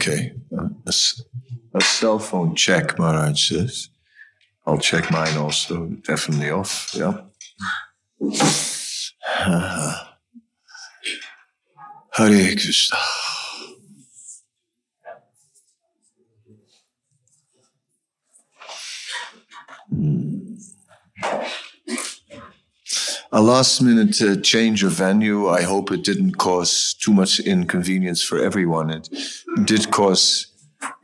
Okay. A, a, cell phone check, Maharaj says. I'll check mine also. Definitely off. Yeah. Uh, Hare Krishna. A last minute uh, change of venue. I hope it didn't cause too much inconvenience for everyone. It did cause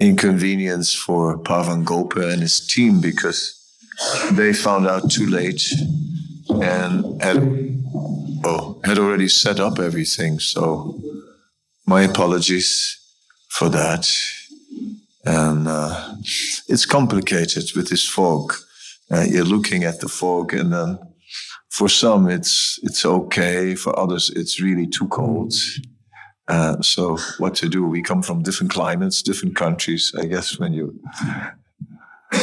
inconvenience for Pavan Gopa and his team because they found out too late and had, oh, had already set up everything. So my apologies for that. And uh, it's complicated with this fog. Uh, you're looking at the fog, and then for some it's it's okay. For others, it's really too cold. Uh, so what to do? We come from different climates, different countries. I guess when you,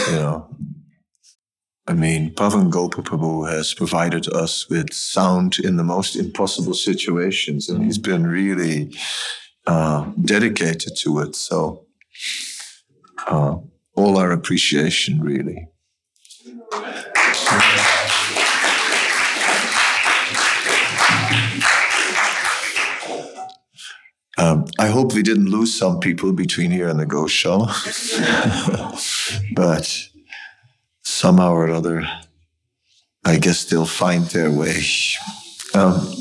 you know, I mean, Pavan Gopa Prabhu has provided us with sound in the most impossible situations, and he's been really uh, dedicated to it. So, uh, all our appreciation, really. Um, I hope we didn't lose some people between here and the Goshala, but somehow or other, I guess they'll find their way. Um,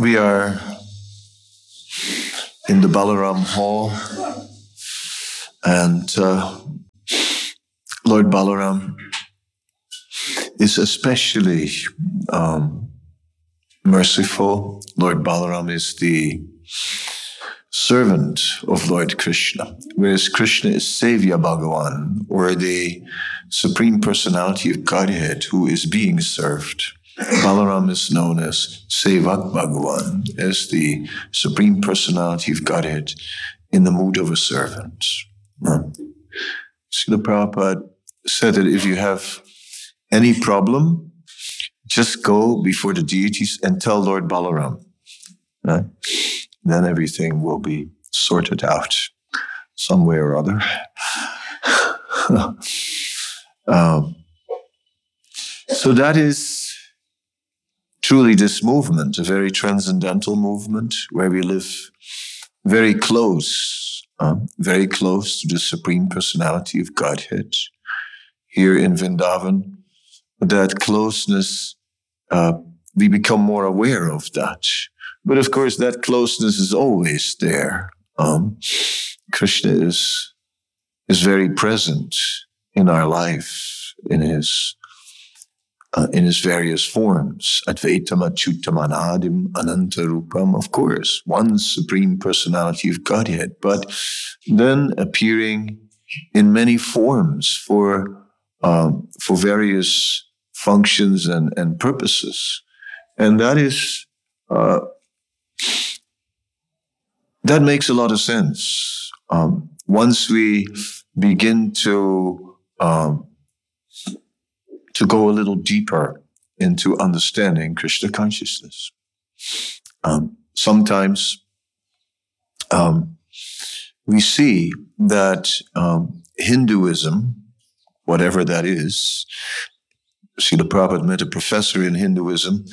we are in the Balaram Hall, and uh, Lord Balaram is especially um, merciful. Lord Balaram is the servant of Lord Krishna, whereas Krishna is Sevya Bhagavan, or the Supreme Personality of Godhead who is being served. Balaram is known as Sevak Bhagavan, as the Supreme Personality of Godhead in the mood of a servant. Hmm. Srila Prabhupada said that if you have any problem, just go before the deities and tell Lord Balaram. Right? Then everything will be sorted out some way or other. um, so that is truly this movement, a very transcendental movement where we live very close, uh, very close to the Supreme Personality of Godhead here in Vrindavan. That closeness uh, we become more aware of that. But of course, that closeness is always there. Um, Krishna is is very present in our life in his uh, in his various forms. Advaitam Achyutamanadim Anantarupam, of course, one supreme personality of Godhead, but then appearing in many forms for um, for various functions and, and purposes. And that is, uh, that makes a lot of sense. Um, once we begin to, um, to go a little deeper into understanding Krishna consciousness. Um, sometimes um, we see that um, Hinduism, whatever that is, Srila Prabhupada met a professor in Hinduism,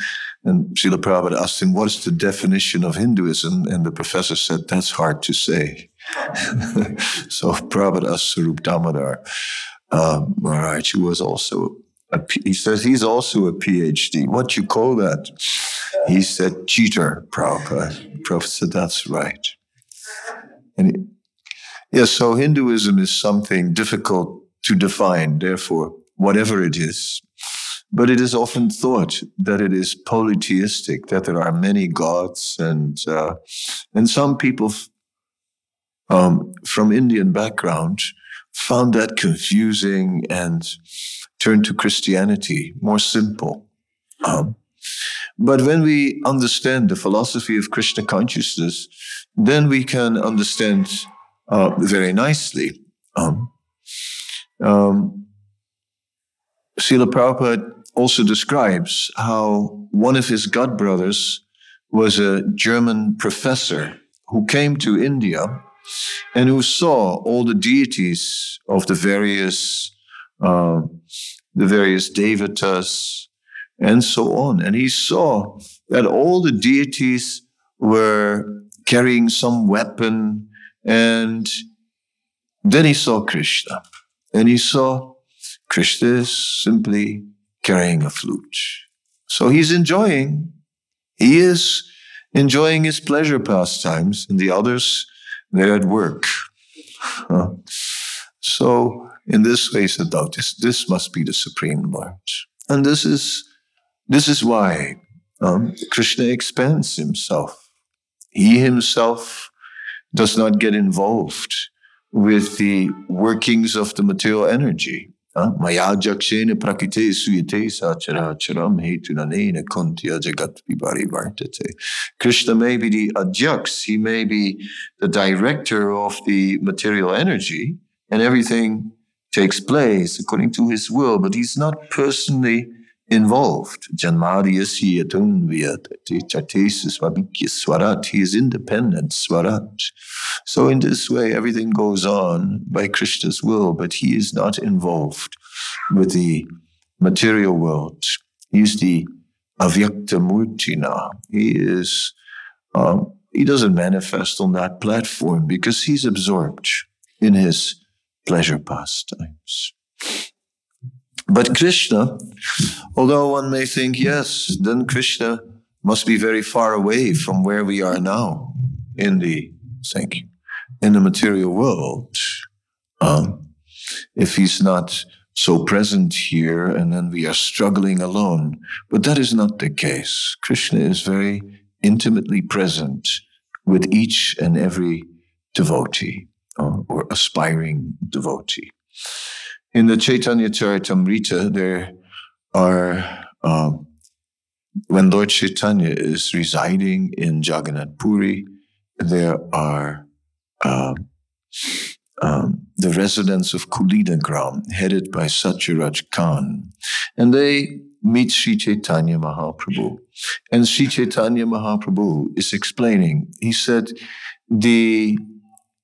and Srila Prabhupada asked him, What is the definition of Hinduism? And the professor said, That's hard to say. so Prabhupada asked Sarup Damodar um, Maharaj, who was also a, he says he's also a PhD. What you call that? He said, cheater, Prabhupada. Prabhupada said, that's right. And yes, yeah, so Hinduism is something difficult to define. Therefore, whatever it is, but it is often thought that it is polytheistic, that there are many gods, and uh, and some people um, from Indian background found that confusing and turned to Christianity, more simple. Um, but when we understand the philosophy of Krishna consciousness, then we can understand uh, very nicely. Um, um, Srila Prabhupada also describes how one of his god brothers was a German professor who came to India and who saw all the deities of the various uh, the various devatas and so on. And he saw that all the deities were carrying some weapon. And then he saw Krishna. And he saw Krishna is simply carrying a flute. So he's enjoying. He is enjoying his pleasure pastimes, and the others, they're at work. so in this way, said this, this must be the Supreme Lord. And this is, this is why um, Krishna expands himself. He himself does not get involved with the workings of the material energy. Maya jakshena prakite suyate sacharacharam hetunanena kuntya jagat vibari vartate. Krishna may be the adhyaksha, he may be the director of the material energy, and everything takes place according to his will, but he's not personally involved. Swarat. He is independent, Swarat. So in this way, everything goes on by Krishna's will, but he is not involved with the material world. He is the avyakta murtina. He is, um, he doesn't manifest on that platform because he's absorbed in his pleasure pastimes. But Krishna, although one may think, yes, then Krishna must be very far away from where we are now in the, thank you, in the material world. Um, if he's not so present here and then we are struggling alone. But that is not the case. Krishna is very intimately present with each and every devotee or, or aspiring devotee. In the Chaitanya Charitamrita, there are, um, when Lord Chaitanya is residing in Jagannath Puri, there are uh, um, the residents of Kulinagram, headed by Satyaraj Khan. And they meet Sri Chaitanya Mahaprabhu. And Sri Chaitanya Mahaprabhu is explaining, he said, the,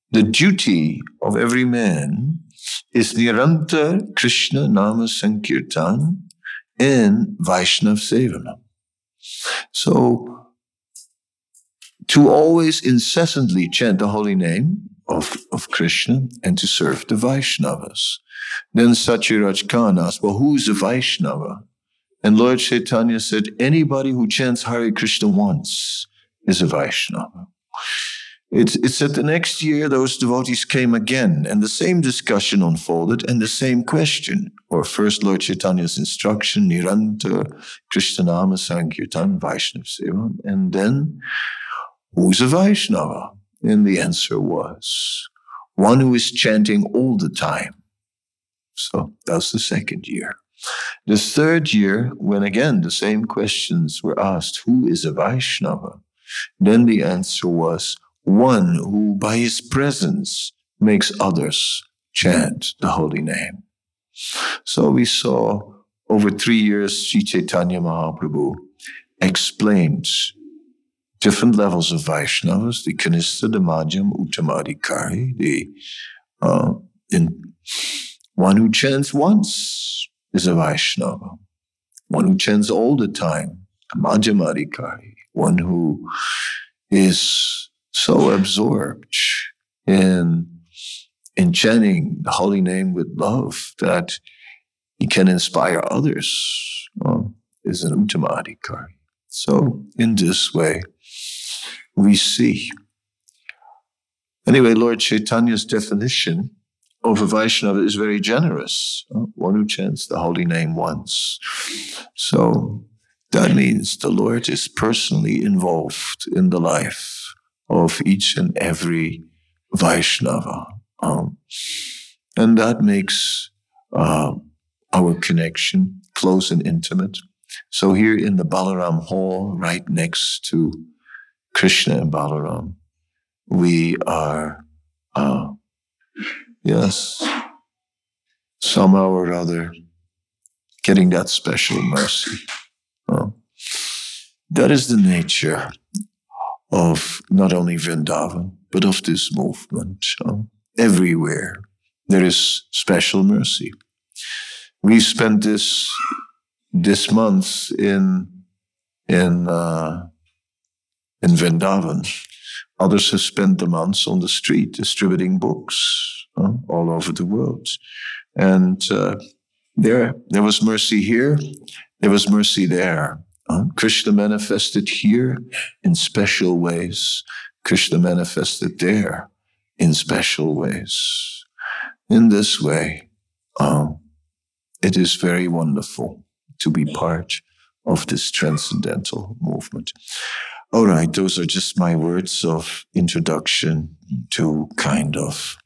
the duty of every man is Niranta Krishna Nama Sankirtan and Vaishnav Sevana. So, to always incessantly chant the holy name of, of Krishna and to serve the Vaishnavas. Then Satyaraj Khan asked, well, who's a Vaishnava? And Lord Chaitanya said, anybody who chants Hare Krishna once is a Vaishnava. It's, it's that the next year those devotees came again and the same discussion unfolded and the same question. Or first Lord Chaitanya's instruction, Niranta, Krishnanama, Sankirtan, Vaishnava Seva. And then, who's a Vaishnava? And the answer was, one who is chanting all the time. So that's the second year. The third year, when again the same questions were asked, who is a Vaishnava? Then the answer was, one who by his presence makes others chant the holy name. So we saw over three years, Sri Chaitanya Mahaprabhu explained different levels of Vaishnavas, the Kanista, the Madhyam, Uttamadhikari, the uh, in, one who chants once is a Vaishnava. One who chants all the time, a Madhyamadhikari. One who is so absorbed in in chanting the holy name with love that he can inspire others well, is an uttamadhikari. So in this way, we see. Anyway, Lord Chaitanya's definition of a Vaishnava is very generous. One who chants the holy name once. So that means the Lord is personally involved in the life of each and every Vaishnava. Um, and that makes uh, our connection close and intimate. So here in the Balaram Hall, right next to Krishna and Balaram, we are, uh, yes, somehow or other, getting that special mercy. Uh, that is the nature of not only Vrindavan, but of this movement. Um, everywhere there is special mercy. We spent this this month in in uh, in Vrindavan. Others have spent the months on the street distributing books uh, all over the world, and uh, there there was mercy here, there was mercy there. Krishna manifested here in special ways. Krishna manifested there in special ways. In this way, um, it is very wonderful to be part of this transcendental movement. All right, those are just my words of introduction to kind of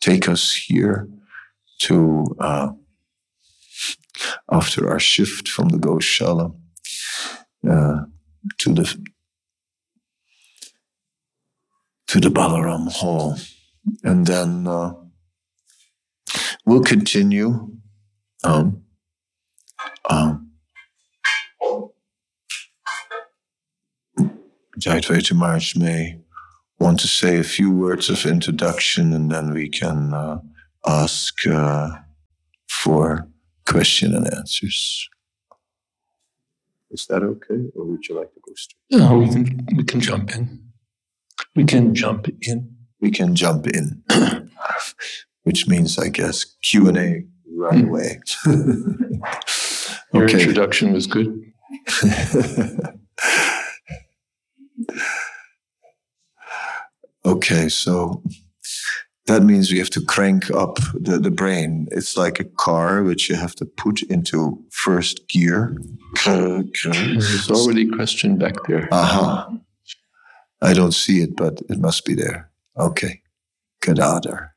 take us here to uh, after our shift from the Goshala uh, to the to the Balaram Hall, and then uh, we'll continue. Um, um, Jayadvaita Maharaj may want to say a few words of introduction, and then we can uh, ask uh, for question and answers. Is that okay, or would you like to go straight? No, we can we can jump in. We can jump in. We can jump in, which means, I guess, Q and A right hmm. away. Your introduction was good. okay, so that means we have to crank up the, the brain. It's like a car which you have to put into first gear. There's already a question back there. Aha. Uh-huh. I don't see it, but it must be there. Okay. Gadadhar.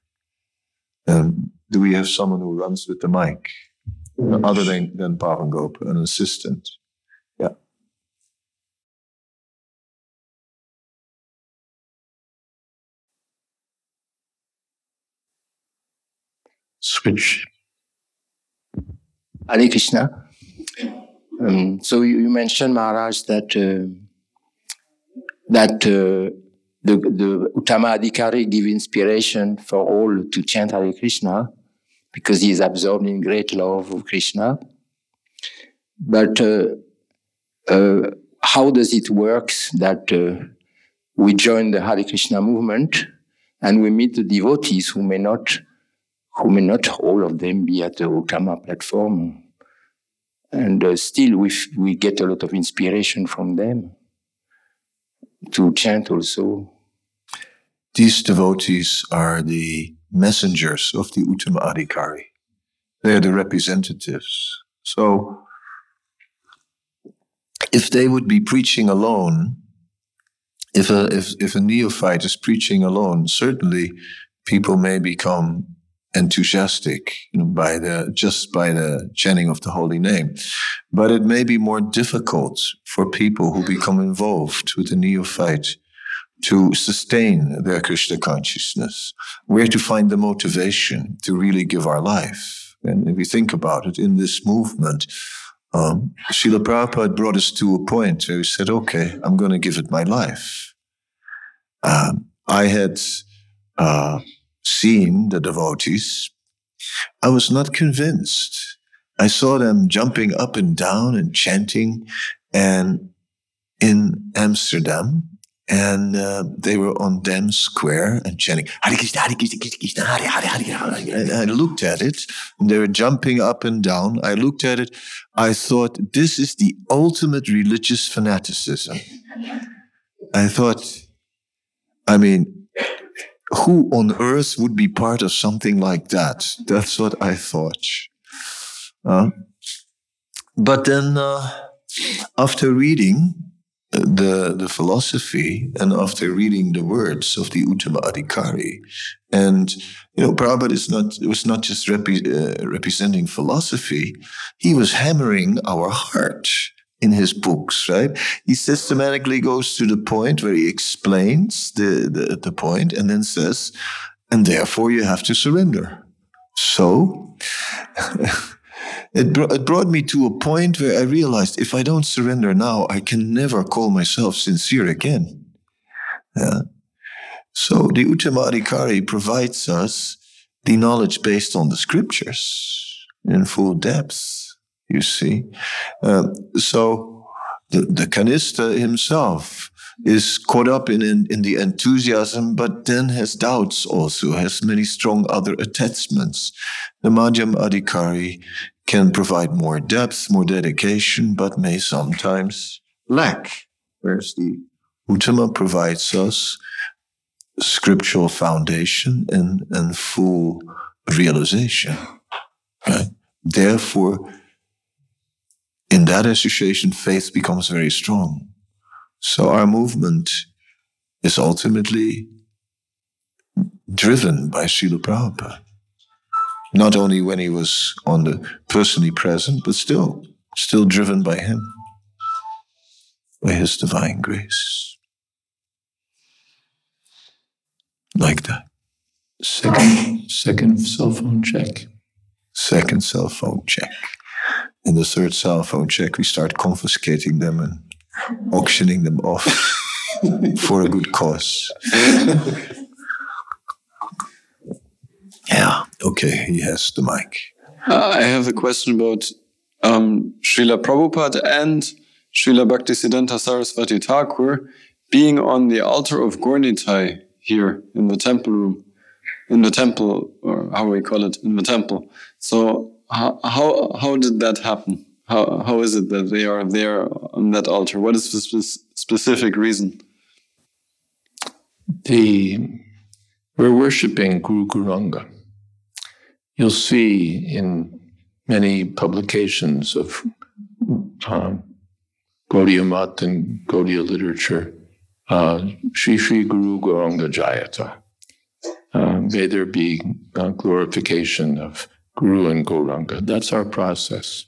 Um, do we have someone who runs with the mic? Other than, than Pavan Gop, an assistant. Yeah. Hare Krishna. Um, so you, you, mentioned Maharaj that uh, that uh, the, the Uttama Adhikari give inspiration for all to chant Hare Krishna because he is absorbed in great love of Krishna. But uh, uh how does it work that uh, we join the Hare Krishna movement and we meet the devotees who may not who may not all of them be at the Uttama platform. And uh, still, we, we get a lot of inspiration from them to chant also. These devotees are the messengers of the Uttama Adhikari. They are the representatives. So, if they would be preaching alone, if a, if, if a neophyte is preaching alone, certainly people may become enthusiastic by the just by the chanting of the holy name. But it may be more difficult for people who become involved with the neophyte to sustain their Krishna consciousness, where to find the motivation to really give our life. And if we think about it in this movement, um, Srila Prabhupada brought us to a point where he said, okay, I'm going to give it my life. Um, I had uh, seeing the devotees, I was not convinced. I saw them jumping up and down and chanting, and in Amsterdam, and uh, they were on Dam Square and chanting Hare Krishna, Hare Krishna, Krishna, Hare Hare Hare. And I looked at it, and they were jumping up and down. I looked at it. I thought, this is the ultimate religious fanaticism. I thought, I mean, who on earth would be part of something like that? That's what I thought. Uh, but then, uh, after reading the the philosophy and after reading the words of the Uttama Adhikari, and you know, Prabhupada is not was not just uh, representing philosophy; he was hammering our heart in his books, right? He systematically goes to the point where he explains the, the, the point and then says, and therefore you have to surrender. So it, br- it brought me to a point where I realized if I don't surrender now, I can never call myself sincere again. Yeah. So the Uttama Adhikari provides us the knowledge based on the scriptures in full depth, you see. Uh, so the, the Kanista himself is caught up in, in, in the enthusiasm, but then has doubts also, has many strong other attachments. The Madhyam Adhikari can provide more depth, more dedication, but may sometimes lack. Whereas the Uttama provides us scriptural foundation and, and full realization. Right? Therefore, in that association, faith becomes very strong. So our movement is ultimately driven by Srila Prabhupada. Not only when he was on the personally present, but still, still driven by him, by his divine grace. Like that. Second, second cell phone check. Second cell phone check. In the third cell phone check, we start confiscating them and auctioning them off for a good cause. yeah, okay, he has the mic. Uh, I have a question about um, Srila Prabhupada and Srila Bhaktisiddhanta Saraswati Thakur being on the altar of Gornitai here in the temple room, in the temple, or how we call it, in the temple. So how how, how did that happen? How how is it that they are there on that altar? What is the spe- specific reason? The we're worshiping Guru Gauranga. You'll see in many publications of um, Gaudiya Mat and Gaudiya literature, uh, Sri Sri Guru Gauranga Jayata. Uh, may there be uh, glorification of Guru and Gauranga. That's our process.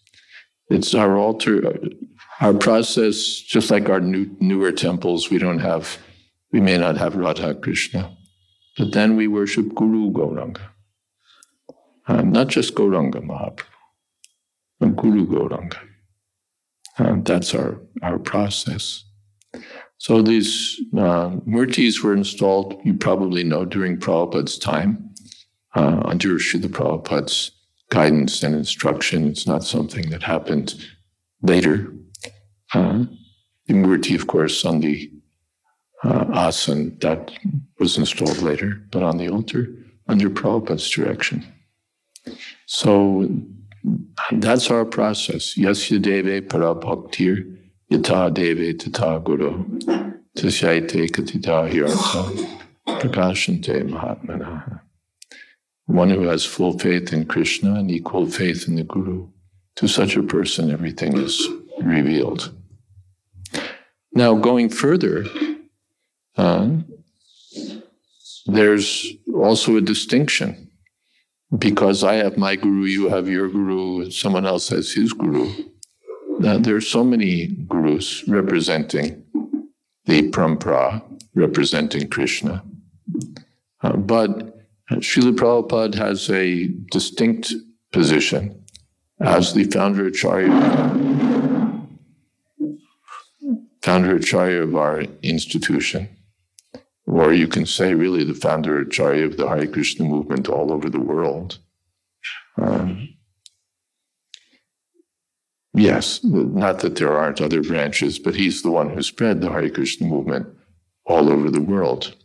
It's our altar, our process, just like our new, newer temples, we don't have, we may not have Radha Krishna, but then we worship Guru Gauranga. Uh, not just Gauranga Mahaprabhu, but Guru Gauranga. Uh, that's our, our process. So these uh, murtis were installed, you probably know, during Prabhupada's time, uh, under Srila Prabhupada's guidance and instruction. It's not something that happened later. Uh, the murti, of course, on the uh, asan, that was installed later, but on the altar, under Prabhupada's direction. So that's our process. Yasya deve parabhaktir yata deve tata guru tasyaite katita hirata prakashante mahatmana. One who has full faith in Krishna and equal faith in the Guru, to such a person, everything is revealed. Now, going further, uh, there's also a distinction because I have my guru, you have your guru, and someone else has his guru. Uh, there are so many gurus representing the Parampara, representing Krishna. Uh, but Srila Prabhupada has a distinct position as the founder acharya, founder acharya of our institution, or you can say really the founder acharya of the Hare Krishna movement all over the world. Um, yes, not that there aren't other branches, but he's the one who spread the Hare Krishna movement all over the world.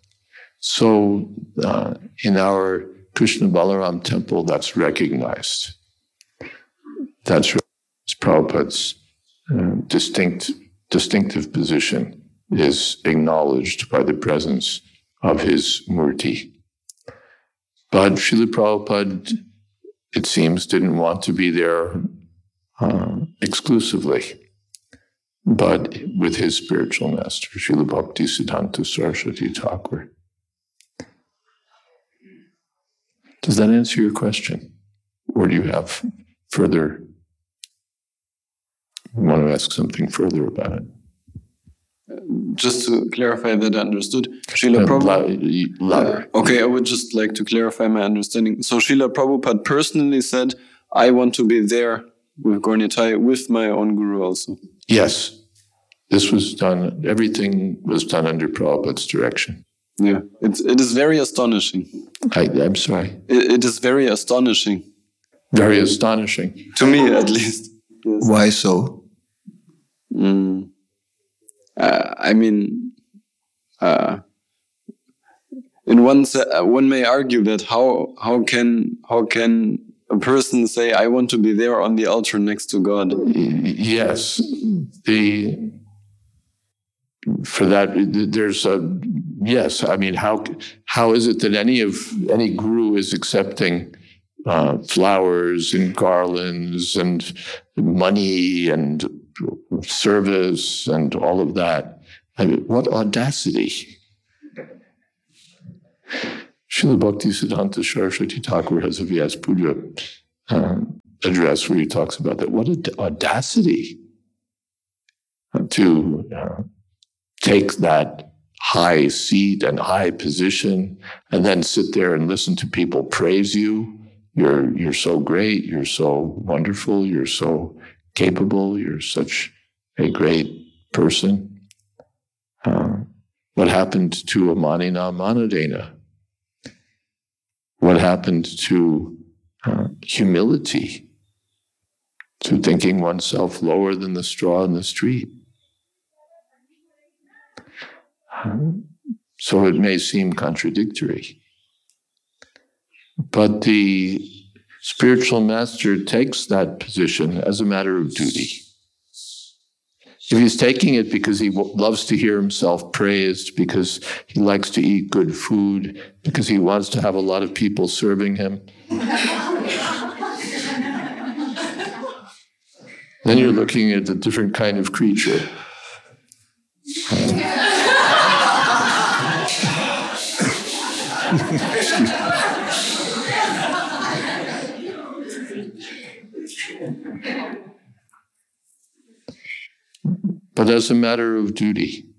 So uh, in our Krishna Balaram temple, that's recognized. That's Prabhupada's uh, distinct, distinctive position is acknowledged by the presence of his murti. But Srila Prabhupada, it seems, didn't want to be there uh, exclusively, but with his spiritual master, Srila Bhakti Siddhanta Saraswati Thakur. Does that answer your question? Or do you have further, want to ask something further about it? Just to clarify that I understood, Srila Uh, Prabhupada. louder. Okay, I would just like to clarify my understanding. So Srila Prabhupada personally said, I want to be there with Gornitai with my own guru also. Yes. This was done, everything was done under Prabhupada's direction. Yeah, it's, it is very astonishing. I, I'm sorry. It, it is very astonishing. Very astonishing. To me, at least. Yes. Why so? Mm. Uh, I mean, uh, in one uh, one may argue that how how can how can a person say I want to be there on the altar next to God? Yes, the for that there's a yes. I mean, how how is it that any of any guru is accepting? Uh, flowers and garlands and money and service and all of that. I mean, what audacity! Srila Bhakti Siddhanta Saraswati Thakur has a Vyas Puja um, address where he talks about that. What audacity to uh, take that high seat and high position and then sit there and listen to people praise you. You're, you're so great. You're so wonderful. You're so capable. You're such a great person. Uh, what happened to Amanina Manadena? What happened to uh, humility? To thinking oneself lower than the straw in the street? So it may seem contradictory. But the spiritual master takes that position as a matter of duty. If he's taking it because he loves to hear himself praised, because he likes to eat good food, because he wants to have a lot of people serving him, then you're looking at a different kind of creature. But as a matter of duty.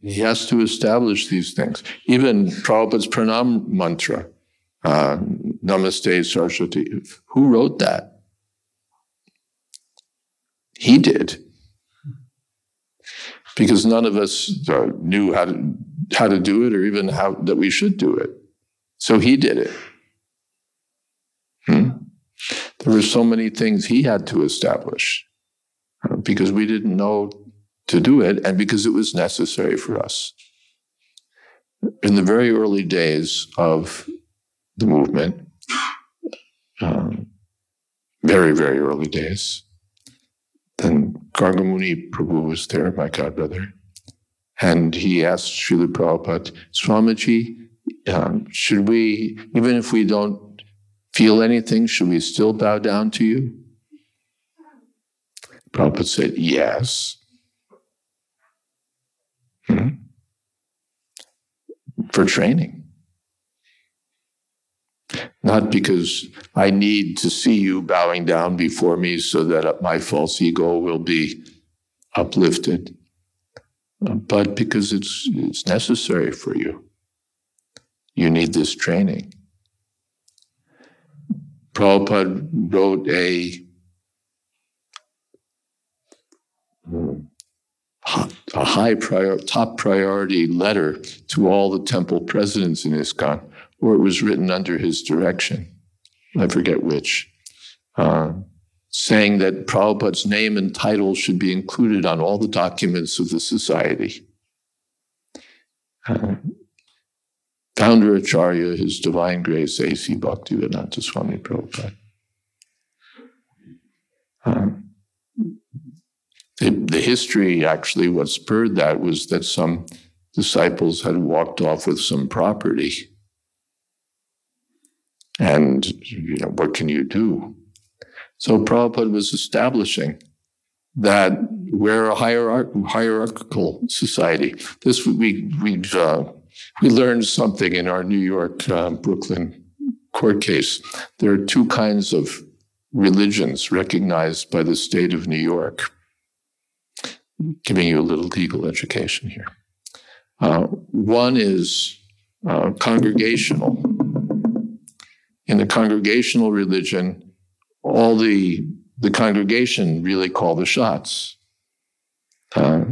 he has to establish these things. Even Prabhupada's pranam mantra, uh, Namaste Saraswati, who wrote that? He did. Because none of us uh, knew how to, how to do it or even how that we should do it. So he did it. Hmm? There were so many things he had to establish uh, because we didn't know to do it and because it was necessary for us. In the very early days of the movement, um, very, very early days, then Gargamuni Prabhu was there, my godbrother, and he asked Srila Prabhupada, Swamiji, um, should we, even if we don't feel anything? Should we still bow down to you? Prabhupada said, Yes. Hmm? For training. Not because I need to see you bowing down before me so that my false ego will be uplifted, but because it's, it's necessary for you. You need this training. Prabhupada wrote a a high prior, top priority letter to all the temple presidents in ISKCON, where it was written under his direction. I forget which, uh, saying that Prabhupada's name and title should be included on all the documents of the society. Uh, founder Acharya, His Divine Grace, A.C. Bhaktivedanta Swami Prabhupada. Um, the, the history, actually, what spurred that was that some disciples had walked off with some property. And, you know, what can you do? So Prabhupada was establishing that we're a hierarch- hierarchical society. This we we uh, we learned something in our New York, uh, Brooklyn court case. There are two kinds of religions recognized by the state of New York. Giving you a little legal education here. Uh, one is uh, congregational. In the congregational religion, all the the congregation really call the shots. Uh,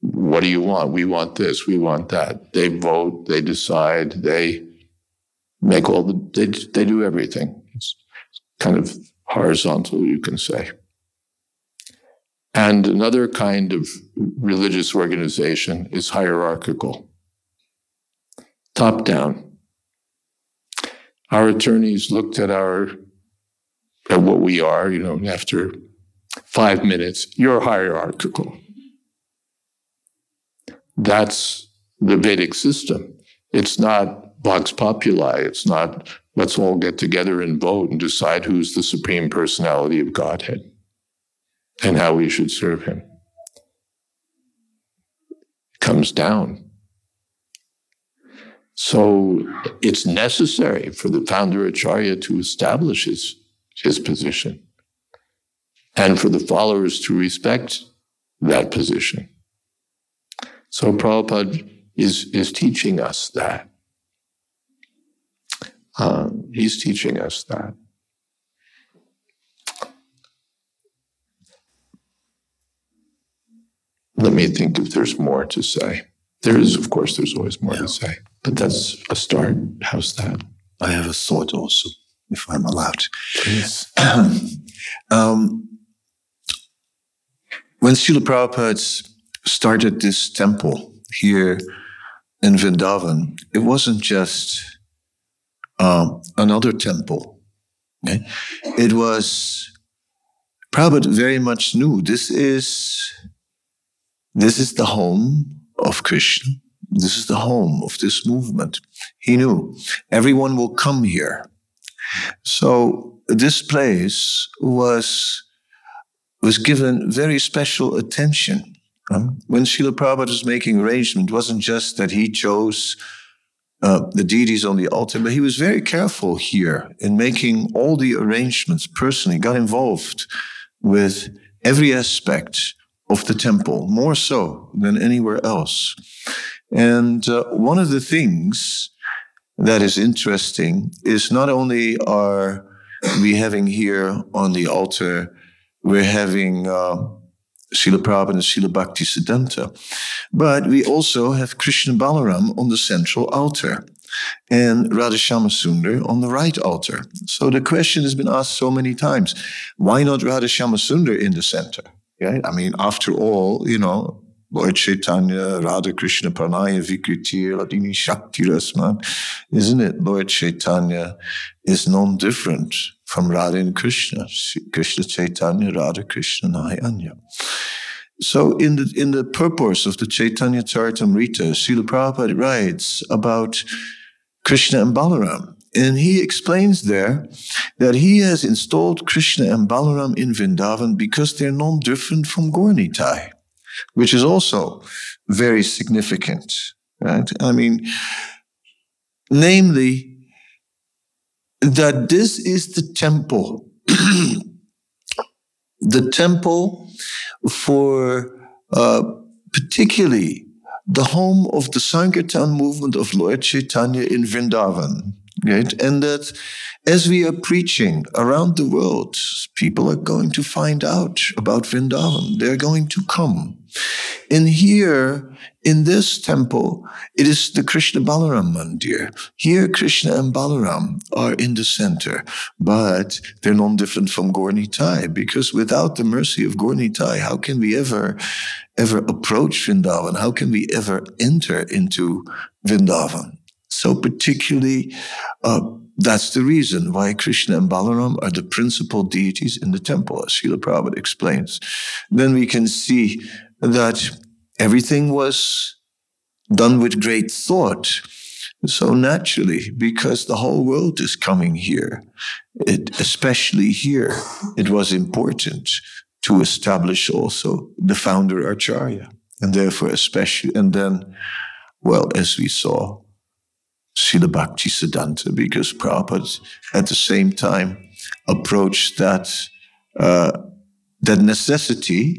what do you want? We want this. We want that. They vote. They decide. They make all the. They they do everything. It's kind of horizontal, you can say. And another kind of religious organization is hierarchical, top down. Our attorneys looked at our at what we are, you know, after five minutes, you're hierarchical. That's the Vedic system. It's not vox populi. It's not let's all get together and vote and decide who's the supreme personality of Godhead and how we should serve him. It comes down. So it's necessary for the founder Acharya to establish his, his position and for the followers to respect that position. So Prabhupada is, is teaching us that. Uh, he's teaching us that. Let me think if there's more to say. There is, of course, there's always more yeah. to say, but that's a start. How's that? I have a thought also, if I'm allowed. Please. um, when Srila Prabhupada started this temple here in Vrindavan, it wasn't just um, another temple. Okay? It was Prabhupada very much knew this is this is the home of Krishna. This is the home of this movement. He knew everyone will come here. So this place was was given very special attention. Um, when Srila Prabhupada was making arrangement, it wasn't just that he chose uh, the deities on the altar, but he was very careful here in making all the arrangements personally, got involved with every aspect of the temple, more so than anywhere else. And uh, one of the things that is interesting is not only are we having here on the altar, we're having uh, Srila Prabhupada and Srila Bhakti Siddhanta. But we also have Krishna Balaram on the central altar and Radha Shyamasundar on the right altar. So the question has been asked so many times why not Radha Shyamasundar in the center? Right? I mean, after all, you know, Lord Chaitanya, Radha Krishna Pranaya Vikriti, Ladini Shakti Rasman, isn't it? Lord Chaitanya is non different from Radha and Krishna, Krishna Chaitanya, Radha Krishna Nayanya. So in the in the purpose of the Chaitanya Charitamrita, Srila Prabhupada writes about Krishna and Balaram. And he explains there that he has installed Krishna and Balaram in Vrindavan because they're non-different from Gaura-Nitai, which is also very significant, right? I mean, namely, that this is the temple, the temple for uh, particularly the home of the Sankirtan movement of Lord Chaitanya in Vrindavan. Right? And that as we are preaching around the world, people are going to find out about Vrindavan. They're going to come. And here in this temple, it is the Krishna Balaram Mandir. Here, Krishna and Balaram are in the center, but they're non different from Gaura-Nitai because without the mercy of Gaura-Nitai, how can we ever, ever approach Vrindavan? How can we ever enter into Vrindavan? So, particularly, uh, that's the reason why Krishna and Balaram are the principal deities in the temple, as Srila Prabhupada explains. Then we can see that everything was done with great thought. So naturally, because the whole world is coming here, it, especially here, it was important to establish also the founder Acharya. And therefore, especially, and then, well, as we saw, Srila Bhakti Siddhanta, because Prabhupada at the same time approached that, uh, that necessity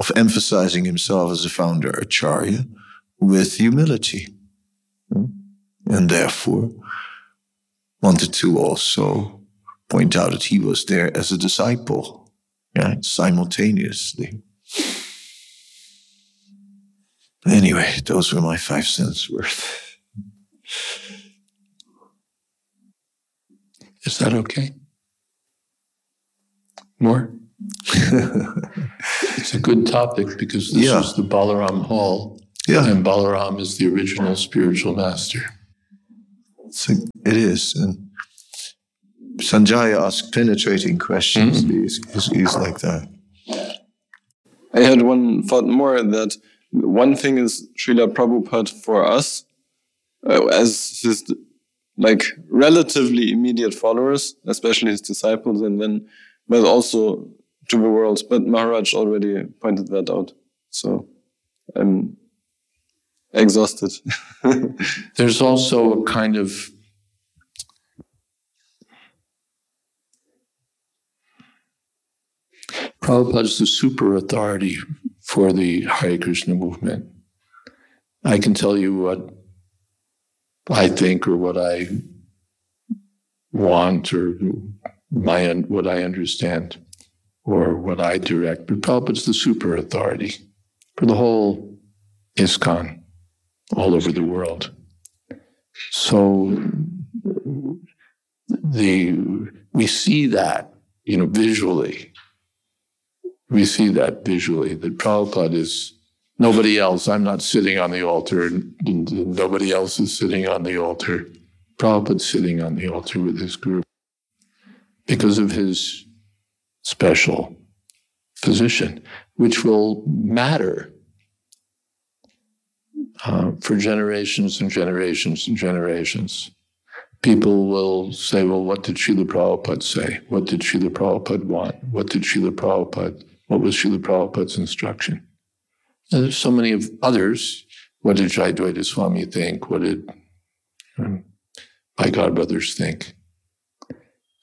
of emphasizing himself as a founder acharya with humility. And therefore wanted to also point out that he was there as a disciple, yeah, simultaneously. Anyway, those were my five cents worth. Is that okay? More? it's a good topic because this Yeah. is the Balaram Hall, Yeah, and Balaram is the original spiritual master. it's a- it is. And Sanjaya asks penetrating questions. He's, he's, he's like that. I had one thought more that one thing is Srila Prabhupada for us uh, as his like relatively immediate followers, especially his disciples, and then but also to the world. But Maharaj already pointed that out, so I'm exhausted. There's also a kind of Prabhupada's the super authority for the Hare Krishna movement. I can tell you what I think or what I want or my what I understand or what I direct, but Prabhupada's the super authority for the whole ISKCON all over the world. So the we see that, you know, visually. We see that visually, that Prabhupada is nobody else. I'm not sitting on the altar, nobody else is sitting on the altar. Prabhupada's sitting on the altar with his group because of his special position, which will matter uh, for generations and generations and generations. People will say, well, what did Srila Prabhupada say? What did Srila Prabhupada want? What did Srila Prabhupada, what was Srila Prabhupada's instruction? And there's so many of others. What did Jayadvaita Swami think? What did um, my God brothers think?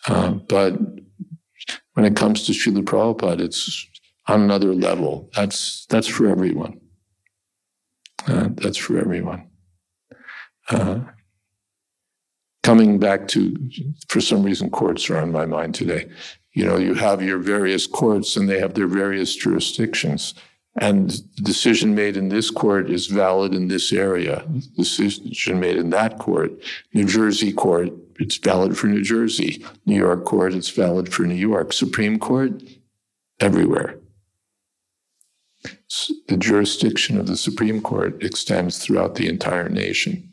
Uh, but when it comes to Srila Prabhupada, it's on another level. That's, that's for everyone. Uh, that's for everyone. Uh, coming back to, for some reason, courts are on my mind today. You know, you have your various courts and they have their various jurisdictions. And the decision made in this court is valid in this area. The decision made in that court, New Jersey court, it's valid for New Jersey. New York court, it's valid for New York. Supreme Court, everywhere. The jurisdiction of the Supreme Court extends throughout the entire nation.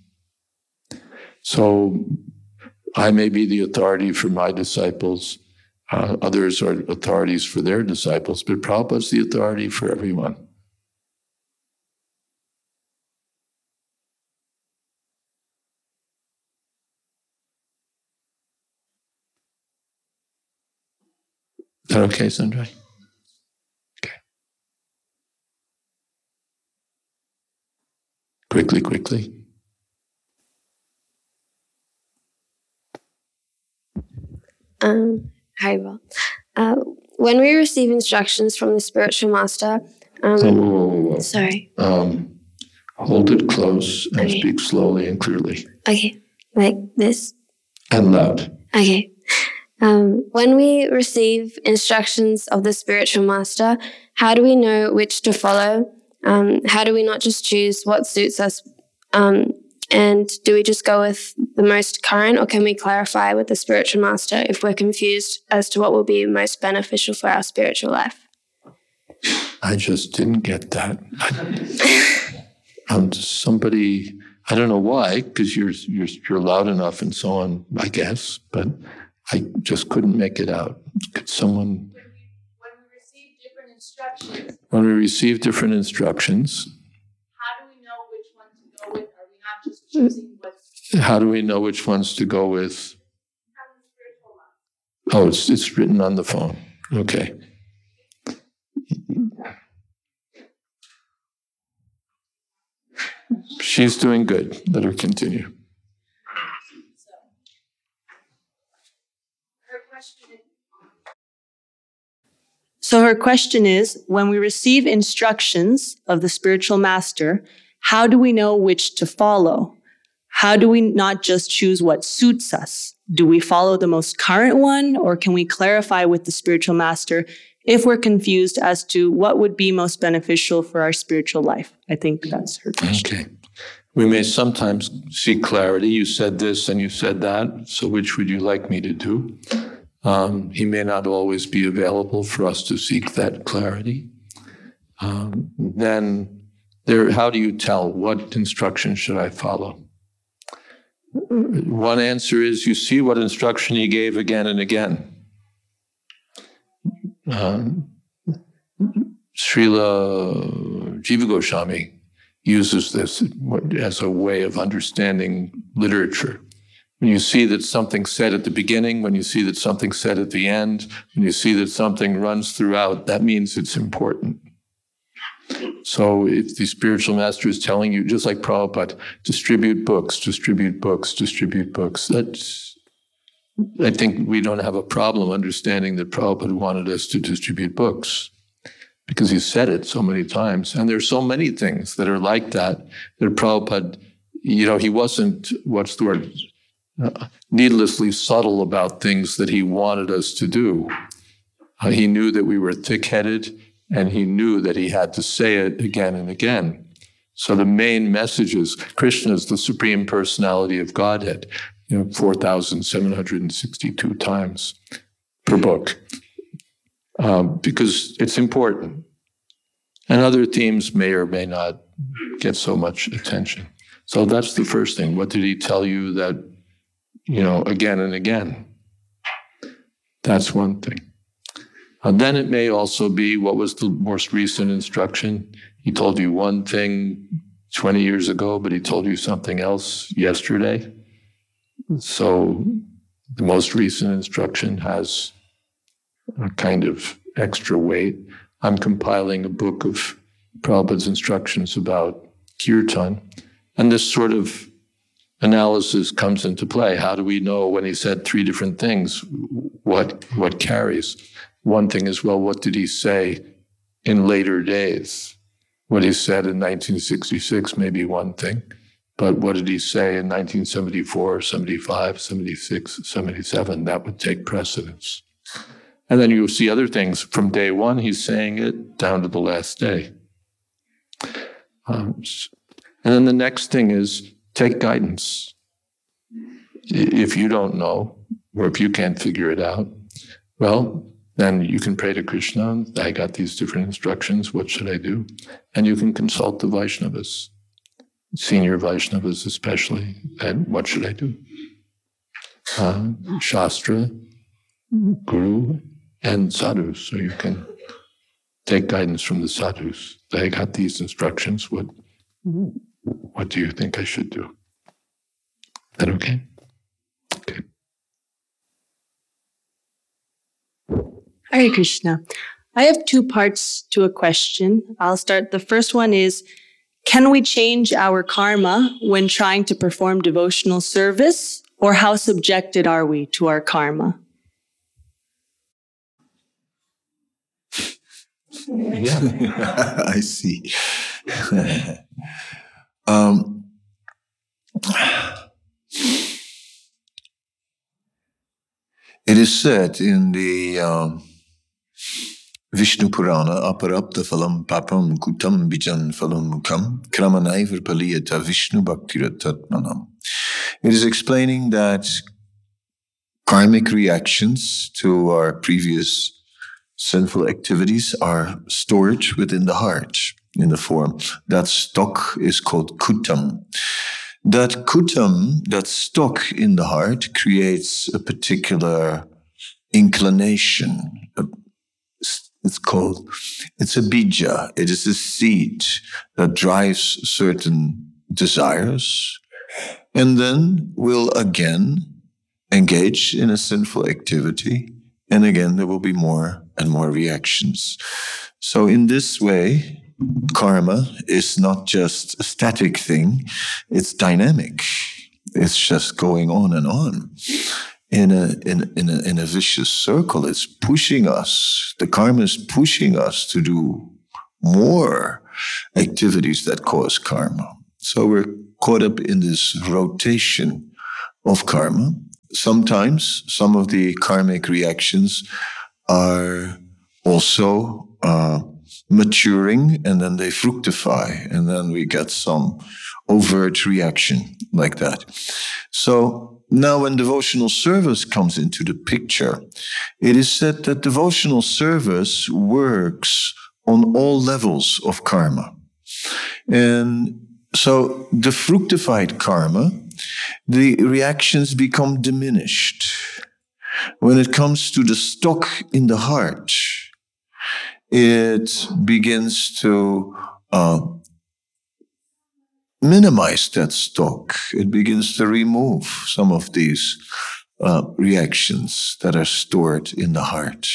So I may be the authority for my disciples. Uh, others are authorities for their disciples, but Prabhupada's the authority for everyone. Is that okay, Sanjay? Okay. Quickly, quickly. Um, Haribol. Uh, when we receive instructions from the spiritual master, um, whoa, whoa, whoa. sorry, Um, hold it close and Okay. speak slowly and clearly okay, like this, and loud. okay. Um, when we receive instructions of the spiritual master, how do we know which to follow? Um, how do we not just choose what suits us? Um, and do we just go with the most current, or can we clarify with the spiritual master if we're confused as to what will be most beneficial for our spiritual life? I just didn't get that. I, um, somebody, I don't know why, because you're, you're you're loud enough and so on, I guess, but I just couldn't make it out. Could someone? when we receive different instructions, When we receive different instructions, how do we know which one to go with? Are we not just choosing what's how do we know which ones to go with? Oh, it's it's written on the phone. Okay. She's doing good. Let her continue. So her question is when we receive instructions of the spiritual master, how do we know which to follow? How do we not just choose what suits us? do we follow the most current one or can we clarify with the spiritual master if we're confused as to what would be most beneficial for our spiritual life? I think that's her question. Okay. We may sometimes seek clarity. You said this and you said that. So, which would you like me to do? Um, he may not always be available for us to seek that clarity. Um, then, there, how do you tell what instruction should I follow? One answer is you see what instruction he gave again and again. Um, Srila Jiva Goswami uses this as a way of understanding literature. When you see that something said at the beginning, when you see that something said at the end, when you see that something runs throughout, that means it's important. So if the spiritual master is telling you, just like Prabhupada, distribute books, distribute books, distribute books, that's, I think we don't have a problem understanding that Prabhupada wanted us to distribute books because he said it so many times. And there's so many things that are like that, that Prabhupada, you know, he wasn't, what's the word, uh, needlessly subtle about things that he wanted us to do. Uh, he knew that we were thick headed and he knew that he had to say it again and again. So the main message is Krishna is the supreme personality of Godhead, you know, 4,762 times per book, um, because it's important. And other themes may or may not get so much attention. So that's the first thing. What did he tell you that, you know, again and again? That's one thing. Uh, then it may also be what was the most recent instruction. He told you one thing 20 years ago, but he told you something else yesterday. So the most recent instruction has a kind of extra weight. I'm compiling a book of Prabhupada's instructions about kirtan. And this sort of analysis comes into play. How do we know when he said three different things, what, what carries? One thing is, well, what did he say in later days? What he said in 1966 may be one thing, but what did he say in 1974, 75, 76, 77? That would take precedence. And then you'll see other things from day one, he's saying it down to the last day. Um, and then the next thing is take guidance. If you don't know, or if you can't figure it out, well, then you can pray to Krishna. I got these different instructions. What should I do? And you can consult the Vaishnavas, senior Vaishnavas especially. And what should I do? Uh, Shastra, Guru, and sadhus. So you can take guidance from the sadhus. I got these instructions. What, what do you think I should do? Is that? Okay. Hare Krishna. I have two parts to a question. I'll start. The first one is Can we change our karma when trying to perform devotional service, or how subjected are we to our karma? Yeah, I see. um, it is said in the um, Vishnu Purana, aparapta phalam papam kutam bijan phalam mukam kramanaivar paliyata Vishnu bhaktiratatmanam. It is explaining that karmic reactions to our previous sinful activities are stored within the heart in the form. That stock is called kutam. That kutam, that stock in the heart, creates a particular inclination, a it's called, it's a bija. It is a seed that drives certain desires and then will again engage in a sinful activity. And again, there will be more and more reactions. So in this way, karma is not just a static thing. It's dynamic. It's just going on and on in a, in, in, a, in a vicious circle. It's pushing us. The karma is pushing us to do more activities that cause karma. So we're caught up in this rotation of karma. sometimes some of the karmic reactions are also uh, maturing and then they fructify and then we get some overt reaction like that. So now when devotional service comes into the picture, it is said that devotional service works on all levels of karma. And so the fructified karma, the reactions become diminished. When it comes to the stock in the heart, it begins to uh, minimize that stock. It begins to remove some of these uh, reactions that are stored in the heart.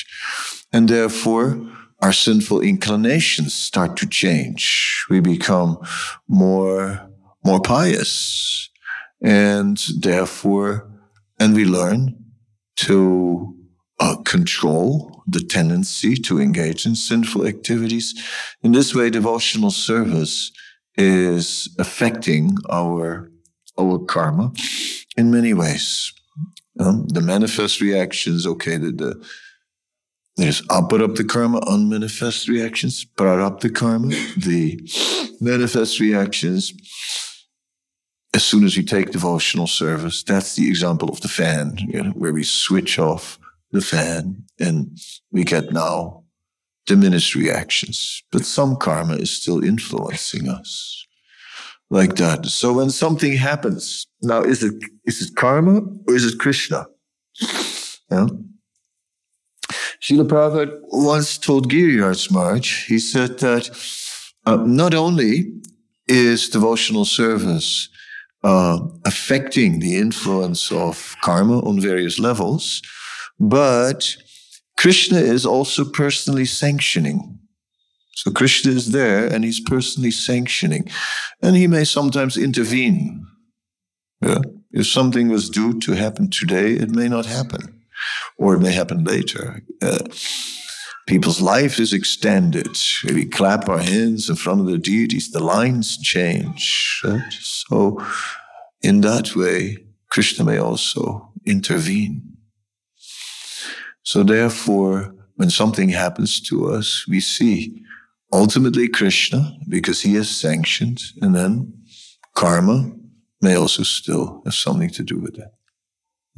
And therefore, our sinful inclinations start to change. We become more, more pious. And therefore, and we learn to uh, control the tendency to engage in sinful activities. In this way, devotional service is affecting our, our karma in many ways. Um, the manifest reactions, okay, the, the there's aprarabdha karma, unmanifest reactions, prarabdha karma, the manifest reactions. As soon as we take devotional service, that's the example of the fan, you know, where we switch off the fan and we get now diminished reactions. But some karma is still influencing us like that. So when something happens, now is it is it karma or is it Krishna? Yeah. Srila Prabhupada once told Giriraj Maharaj, he said that uh, not only is devotional service uh, affecting the influence of karma on various levels, but Krishna is also personally sanctioning. So Krishna is there and he's personally sanctioning. And he may sometimes intervene. Yeah? If something was due to happen today, it may not happen or it may happen later. Uh, people's life is extended. We clap our hands in front of the deities, the lines change. Right? So, in that way, Krishna may also intervene. So, therefore, when something happens to us, we see ultimately Krishna because he has sanctioned, and then karma may also still have something to do with that.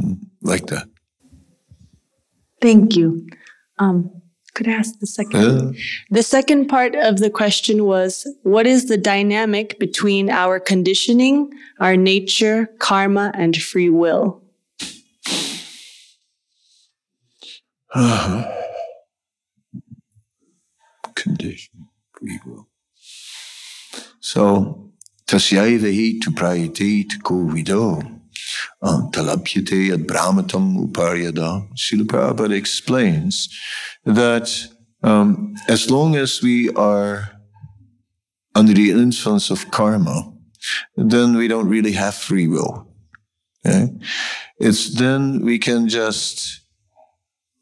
Hmm, like that. Thank you. Um, could I ask the second? Yeah. The second part of the question was What is the dynamic between our conditioning, our nature, karma, and free will? Uh-huh. Condition, free will. So, tasyaiva hi tu prayate ko vido. Talabhyate ad brahmatam uparyada. Srila Prabhupada explains that um, as long as we are under the influence of karma, then we don't really have free will. Okay? It's then we can just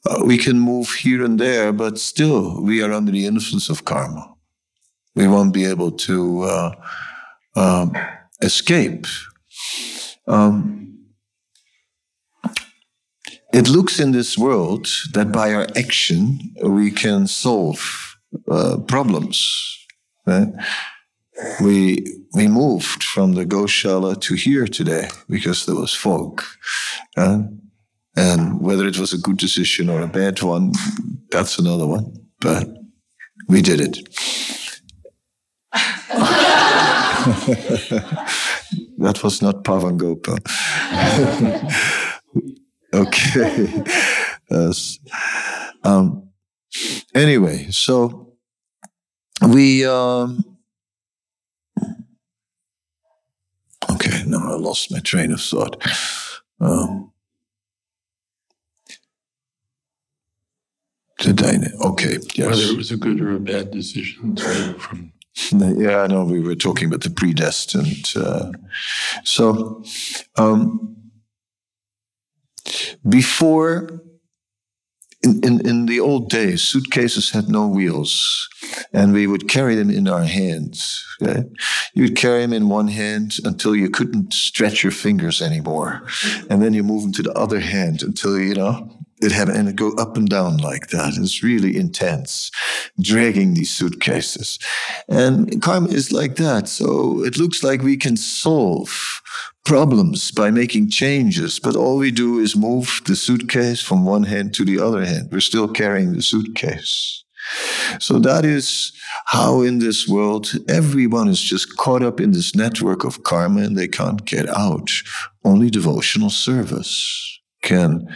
uh, we can move here and there, but still we are under the influence of karma. We won't be able to uh, um, escape. Um, it looks in this world that by our action we can solve uh, problems. Right? We we moved from the Goshala to here today because there was fog, and whether it was a good decision or a bad one, that's another one. But we did it. that was not Pavangopa. Okay. yes. Um, anyway, so we. Um, okay, now I lost my train of thought. Um, did I? Okay, yes. Whether it was a good or a bad decision from. Yeah, I know we were talking about the predestined. Uh, so, um, before, in, in, in the old days, suitcases had no wheels. and we would carry them in our hands. Okay? You would carry them in one hand until you couldn't stretch your fingers anymore, and then you move them to the other hand until you know it had and it go up and down like that. It's really intense, dragging these suitcases, and karma is like that. So it looks like we can solve problems by making changes, but all we do is move the suitcase from one hand to the other hand. We're still carrying the suitcase. So that is how in this world everyone is just caught up in this network of karma and they can't get out. Only devotional service can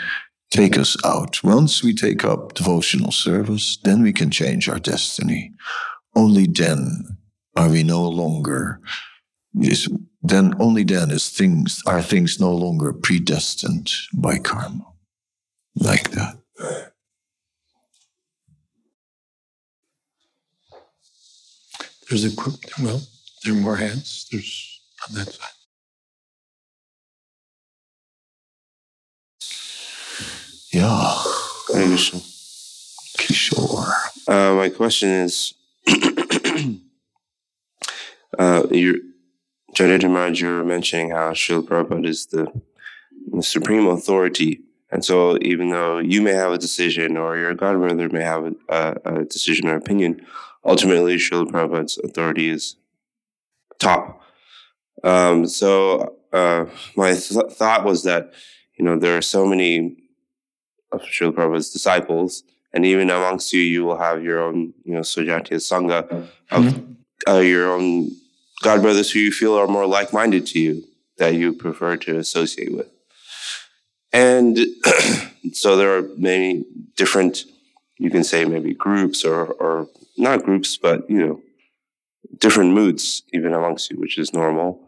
take us out. Once we take up devotional service, then we can change our destiny. Only then are we no longer is then only then is things are things no longer predestined by karma. Like that. There's a well, there are more hands. There's on that side. Yeah. Krishna. Kishore. Uh, my question is, uh, Jayadvaita Maharaj, you were mentioning how Srila Prabhupada is the, the supreme authority. And so even though you may have a decision or your godmother may have a, a decision or opinion, ultimately Srila Prabhupada's authority is top. Um, so uh, my th- thought was that, you know, there are so many of Srila Prabhupada's disciples, and even amongst you, you will have your own, you know, Sujatiya Sangha of uh, your own God brothers who you feel are more like minded to you that you prefer to associate with. And so there are many different, you can say maybe groups or, or not groups, but, you know, different moods even amongst you, which is normal.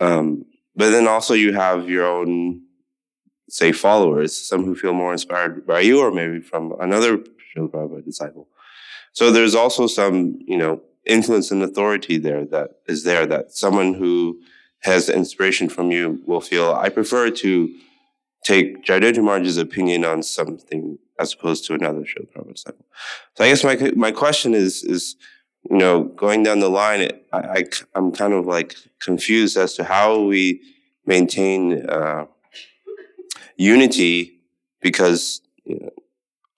Um, but then also you have your own, say, followers, some who feel more inspired by you or maybe from another Srila Prabhupada disciple. So there's also some, you know, influence and authority there that is there that someone who has inspiration from you will feel, I prefer to take Jayadvaita Maharaj's opinion on something as opposed to another Srila Prabhupada disciple. So I guess my, my question is, is, you know, going down the line, I, I, am kind of like confused as to how we maintain uh, unity because you know,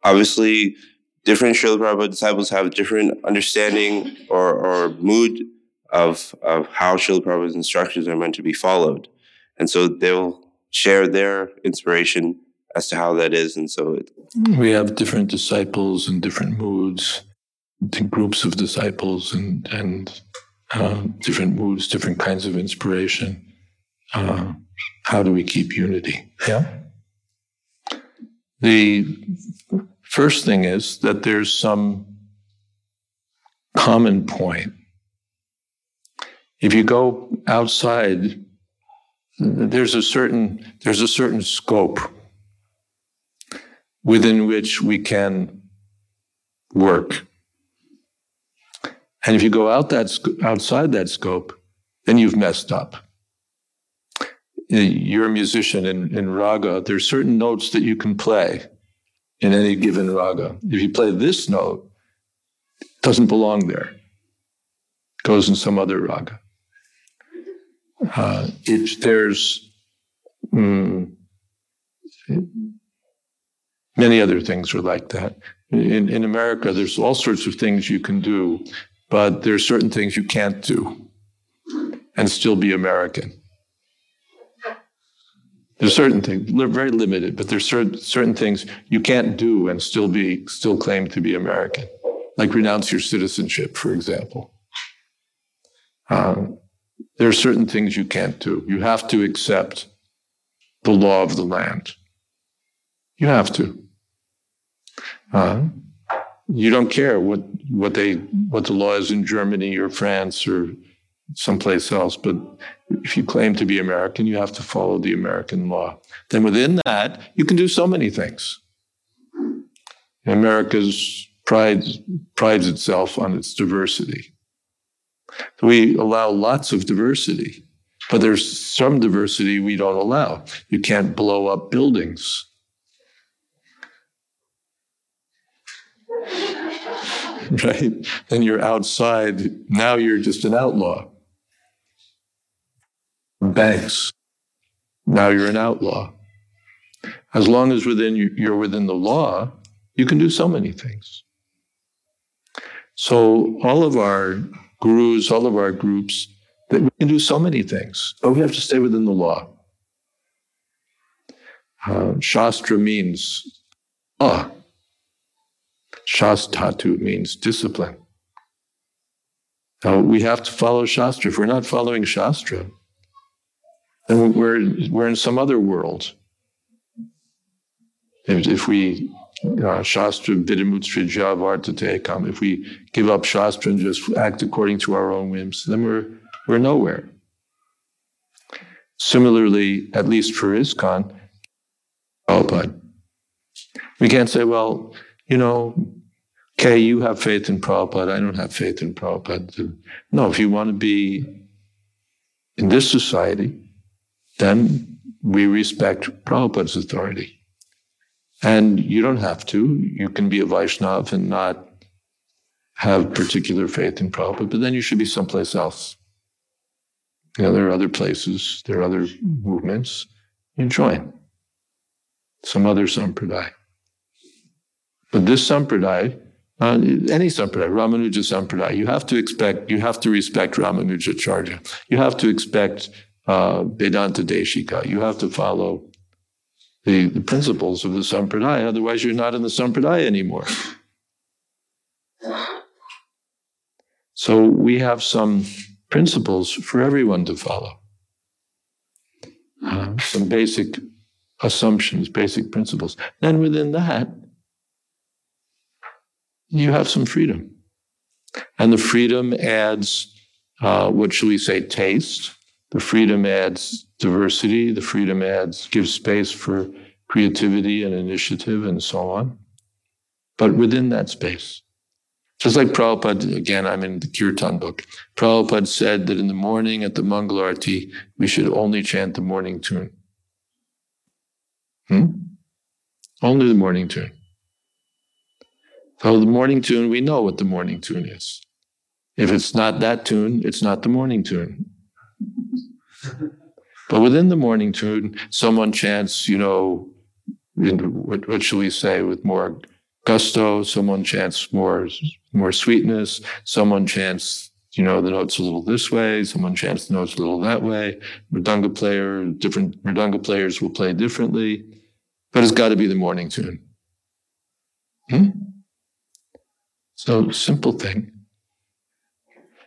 obviously different Srila Prabhupada disciples have different understanding or, or mood of, of how Srila Prabhupada's instructions are meant to be followed. And so they'll share their inspiration as to how that is. And so it, we have different disciples and different moods, groups of disciples and, and uh, different moods, different kinds of inspiration. Uh, how do we keep unity? Yeah. The first thing is that there's some common point. If you go outside, there's a certain there's a certain scope within which we can work. And if you go out that outside that scope, then you've messed up. You're a musician in, in raga. There's certain notes that you can play in any given raga. If you play this note, it doesn't belong there. It goes in some other raga. Uh, there's mm, many other things are like that. In, in America, there's all sorts of things you can do, but there's certain things you can't do and still be American. There's certain things, very limited, but there's certain, certain things you can't do and still be still claim to be American, like renounce your citizenship, for example. Um, there are certain things you can't do. You have to accept the law of the land. You have to. Uh, you don't care what what they what the law is in Germany or France or someplace else, but if you claim to be American, you have to follow the American law. Then within that, you can do so many things. America's pride prides itself on its diversity. We allow lots of diversity, but there's some diversity we don't allow. You can't blow up buildings. right? Then you're outside. Now you're just an outlaw. Banks. Now you're an outlaw. As long as within you're within the law, you can do so many things. So all of our gurus, all of our groups, that we can do so many things, but we have to stay within the law. Uh, Shastra means law. Shastatu means discipline. Now, we have to follow Shastra. If we're not following Shastra, then we're, we're in some other world. If, if we, uh, Shastra vidimutsri javartate if we give up Shastra and just act according to our own whims, then we're, we're nowhere. Similarly, at least for ISKCON, Prabhupada, we can't say, well, you know, okay, you have faith in Prabhupada, I don't have faith in Prabhupada. No, if you want to be in this society, then we respect Prabhupada's authority. And you don't have to. You can be a Vaishnav and not have particular faith in Prabhupada, but then you should be someplace else. You know, there are other places, there are other movements. You join some other sampradaya. But this sampradaya, uh, any sampradaya, Ramanuja sampradaya, you have to expect, you have to respect Ramanuja Charya. You have to expect uh, Vedanta Deshika. You have to follow the, the principles of the sampradaya. Otherwise, you're not in the sampradaya anymore. So we have some principles for everyone to follow. Uh, some basic assumptions, basic principles. Then within that, you have some freedom. And the freedom adds, uh, what shall we say, taste. The freedom adds diversity. The freedom adds, gives space for creativity and initiative and so on. But within that space, just like Prabhupada, again, I'm in the Kirtan book. Prabhupada said that in the morning at the Mangalarti, we should only chant the morning tune. Hmm? Only the morning tune. So the morning tune, we know what the morning tune is. If it's not that tune, it's not the morning tune. but within the morning tune, someone chants, you know, what, what shall we say, with more gusto. Someone chants more, more sweetness. Someone chants, you know, the notes a little this way. Someone chants the notes a little that way. Mridanga player, different mridanga players will play differently, but it's got to be the morning tune. Hmm? So simple thing.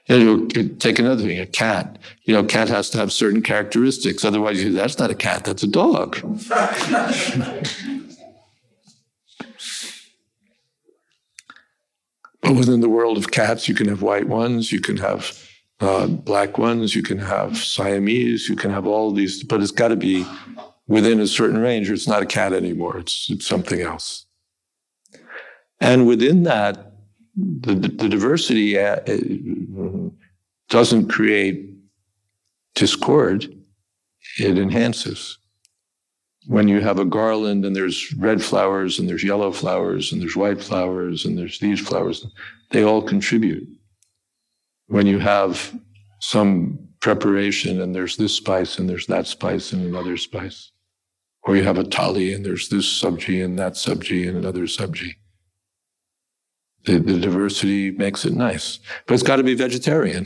You know, take another thing, a cat. You know, cat has to have certain characteristics. Otherwise, you, that's not a cat, that's a dog. but within the world of cats, you can have white ones, you can have uh, black ones, you can have Siamese, you can have all these, but it's got to be within a certain range, or it's not a cat anymore, it's, it's something else. And within that, the, the diversity uh, doesn't create discord, it enhances. When you have a garland and there's red flowers and there's yellow flowers and there's white flowers and there's these flowers, they all contribute. When you have some preparation and there's this spice and there's that spice and another spice, or you have a thali and there's this sabji and that sabji and another sabji the, the diversity makes it nice. But it's got to be vegetarian.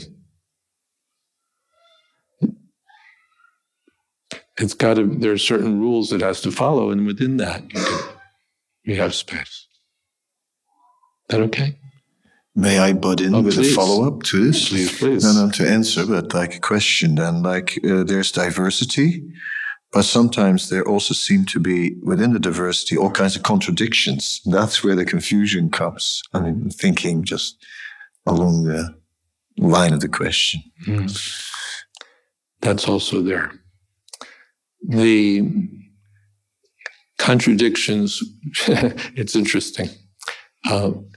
It's got to, there are certain rules it has to follow, and within that, you, can, you have space. Is that okay? May I butt in Oh, with please. a follow up to this? Please, please. No, not to answer, but like a question then. Like uh, there's diversity, but sometimes there also seem to be within the diversity all kinds of contradictions. That's where the confusion comes. I mean, thinking just along the line of the question. That's also there. The contradictions, it's interesting. Um,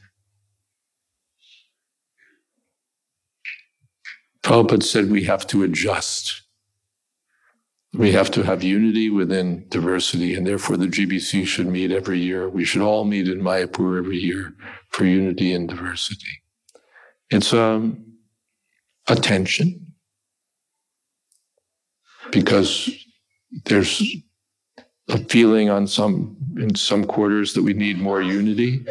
Prabhupada said we have to adjust. We have to have unity within diversity, and therefore the GBC should meet every year. We should all meet in Mayapur every year for unity and diversity. It's um, a tension because there's a feeling on some in some quarters that we need more unity,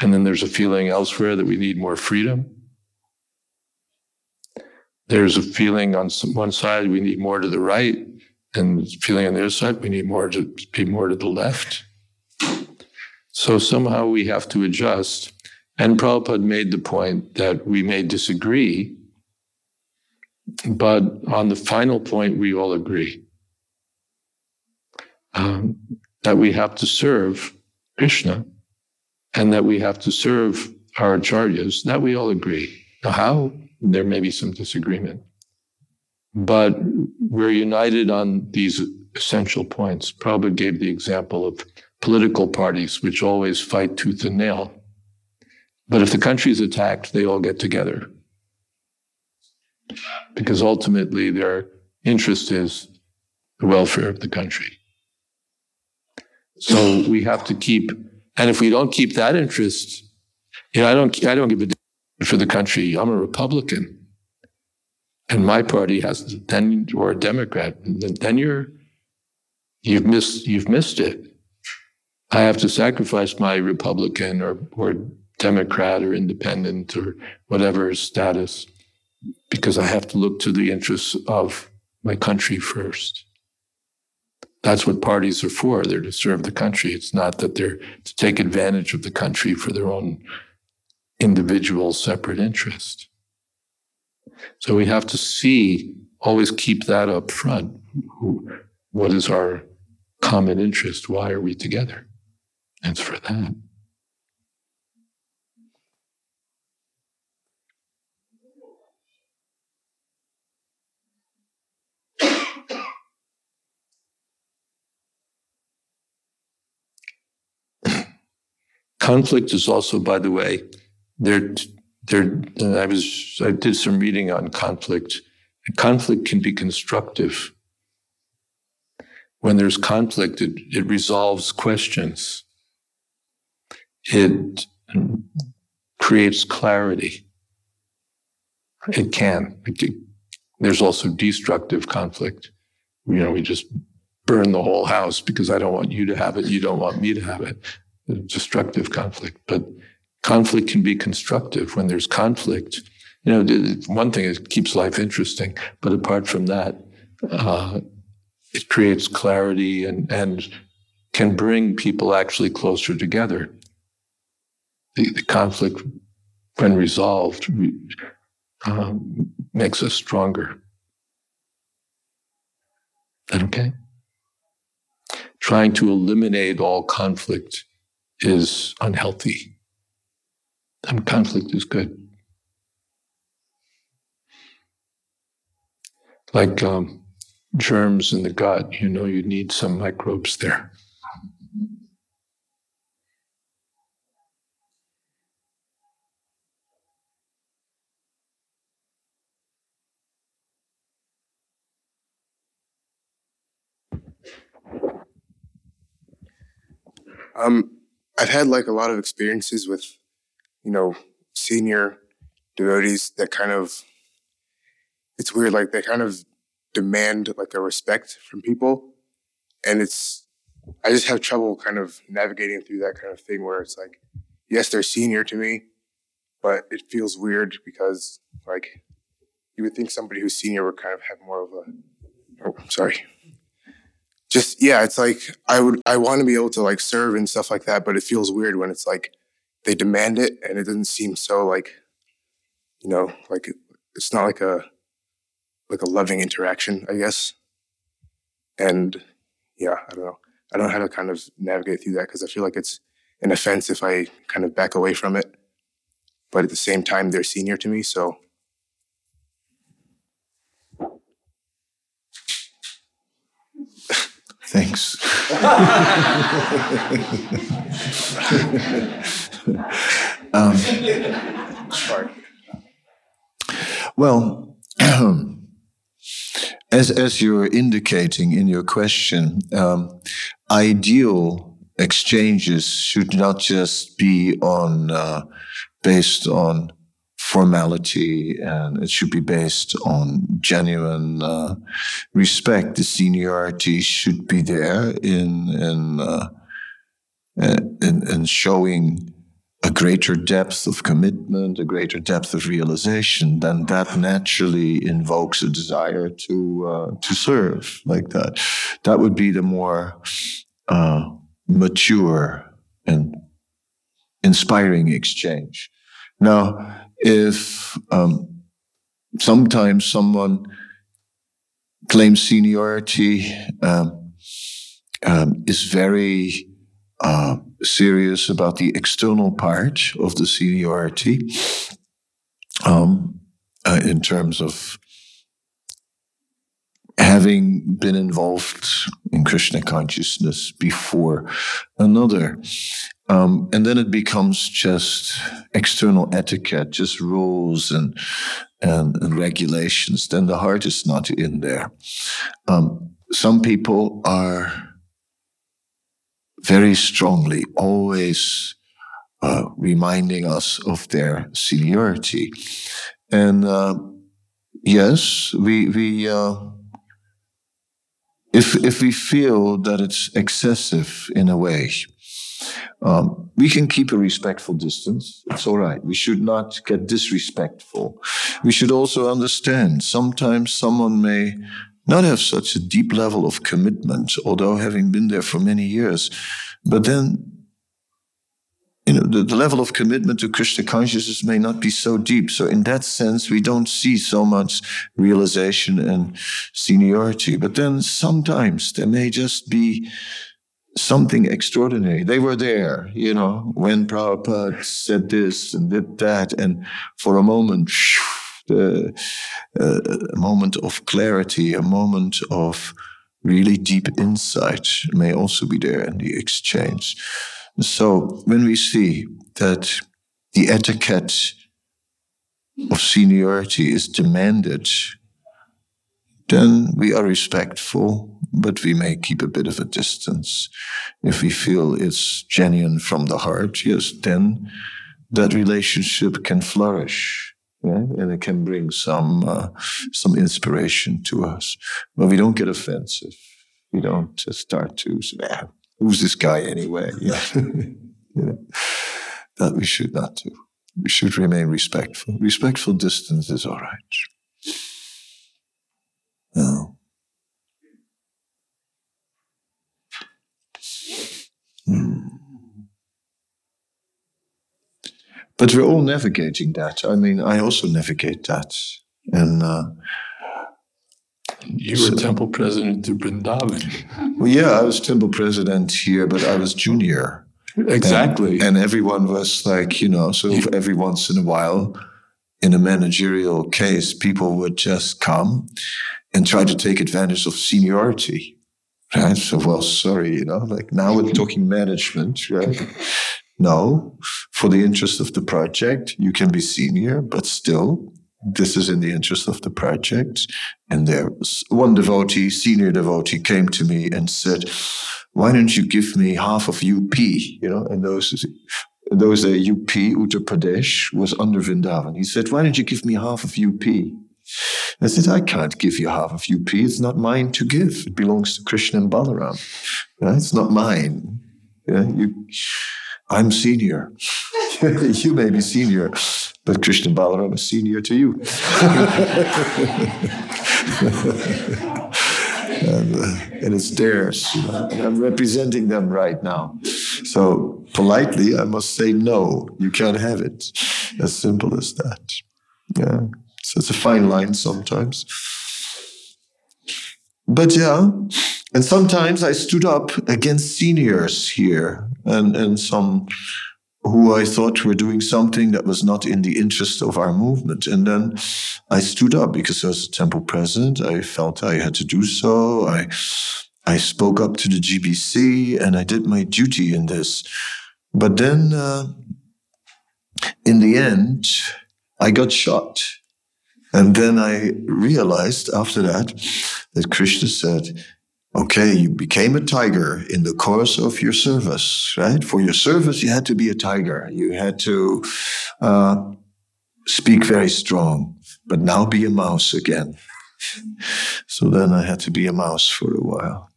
and then there's a feeling elsewhere that we need more freedom. There's a feeling on some, one side we need more to the right, and feeling on the other side we need more to be more to the left. So somehow we have to adjust. And Prabhupada made the point that we may disagree, but on the final point, we all agree um, that we have to serve Krishna and that we have to serve our acharyas. That we all agree. Now, how? There may be some disagreement, but we're united on these essential points. Prabhupada gave the example of political parties, which always fight tooth and nail. But if the country is attacked, they all get together. Because ultimately, their interest is the welfare of the country. So we have to keep, and if we don't keep that interest, you know, I don't, I don't give a for the country. I'm a Republican, and my party has then or a Democrat. Then you're, you've missed, you've missed it. I have to sacrifice my Republican or or Democrat or Independent or whatever status because I have to look to the interests of my country first. That's what parties are for. They're to serve the country. It's not that they're to take advantage of the country for their own individual separate interest. So we have to see, always keep that up front. What is our common interest? Why are we together? It's for that. conflict is also, by the way, there, there. I was I did some reading on conflict. Conflict can be constructive. When there's conflict, it, it resolves questions. It creates clarity. It can. It, there's also destructive conflict. You know, we just burn the whole house because I don't want you to have it. You don't want me to have it destructive conflict. But conflict can be constructive when there's conflict. You know, one thing is it keeps life interesting, but apart from that, uh, it creates clarity and, and can bring people actually closer together. The, the conflict, when resolved, um, makes us stronger. Is that okay? Trying to eliminate all conflict is unhealthy. And conflict is good. Like um, germs in the gut, you know, you need some microbes there. Um, I've had like a lot of experiences with, you know, senior devotees that kind of, it's weird, like they kind of demand like a respect from people. And it's, I just have trouble kind of navigating through that kind of thing where it's like, yes, they're senior to me, but it feels weird because like you would think somebody who's senior would kind of have more of a, oh, sorry just yeah, it's like I would I want to be able to like serve and stuff like that, but it feels weird when it's like they demand it and it doesn't seem so like you know like it's not like a like a loving interaction, I guess. And yeah, I don't know. I don't know how to kind of navigate through that because I feel like it's an offense if I kind of back away from it. But at the same time, they're senior to me, so Thanks. um, well, as as you're indicating in your question, um, ideal exchanges should not just be on uh, based on formality and it should be based on genuine uh, respect. The seniority should be there in in, uh, in in showing a greater depth of commitment, a greater depth of realization, then that naturally invokes a desire to uh, to serve like that. That would be the more uh, mature and inspiring exchange. Now, if um, sometimes someone claims seniority, um, um, is very uh, serious about the external part of the seniority um, uh, in terms of having been involved in Krishna consciousness before another. Um, and then it becomes just external etiquette, just rules and, and, and regulations. Then the heart is not in there. Um, some people are very strongly always uh, reminding us of their seniority. And uh, yes, we, we uh, if, if we feel that it's excessive in a way, um, we can keep a respectful distance. It's all right. We should not get disrespectful. We should also understand sometimes someone may not have such a deep level of commitment, although having been there for many years. But then, you know, the, the level of commitment to Krishna consciousness may not be so deep. So in that sense, we don't see so much realization and seniority. But then sometimes there may just be something extraordinary. They were there, you know, when Prabhupada said this and did that. And for a moment, uh, a moment of clarity, a moment of really deep insight may also be there in the exchange. So when we see that the etiquette of seniority is demanded, then we are respectful, but we may keep a bit of a distance. If we feel it's genuine from the heart, yes, then that relationship can flourish yeah, and it can bring some uh, some inspiration to us. But we don't get offensive. We don't start to say, ah, "Who's this guy anyway?" Yeah. you know, that we should not do. We should remain respectful. Respectful distance is all right. Hmm. But we're all navigating that. I mean, I also navigate that. And uh, you were so, temple president to Vrindavan. Well, yeah, I was temple president here, but I was junior. Exactly. And, and everyone was like, you know, so every once in a while, in a managerial case, people would just come and try to take advantage of seniority. Right. So, well, sorry, you know, like now we're talking management, right? No, for the interest of the project, you can be senior, but still, this is in the interest of the project. And there was one devotee, senior devotee, came to me and said, why don't you give me half of UP? You know, and those, those uh, UP, Uttar Pradesh, was under Vrindavan. He said, why don't you give me half of UP? I said, I can't give you half of UP. It's not mine to give. It belongs to Krishna and Balaram. It's not mine. You, I'm senior. you may be senior, but Krishna Balaram is senior to you. and, uh, and, it's theirs. And I'm representing them right now. So politely, I must say no. You can't have it. As simple as that. Yeah. So it's a fine line sometimes. But yeah, and sometimes I stood up against seniors here and, and some who I thought were doing something that was not in the interest of our movement. And then I stood up because I was a temple president. I felt I had to do so. I, I spoke up to the GBC and I did my duty in this. But then, uh, in the end, I got shot And then I realized after that that Krishna said, okay, you became a tiger in the course of your service, right? For your service, you had to be a tiger. You had to uh, speak very strong, but now be a mouse again. so then I had to be a mouse for a while.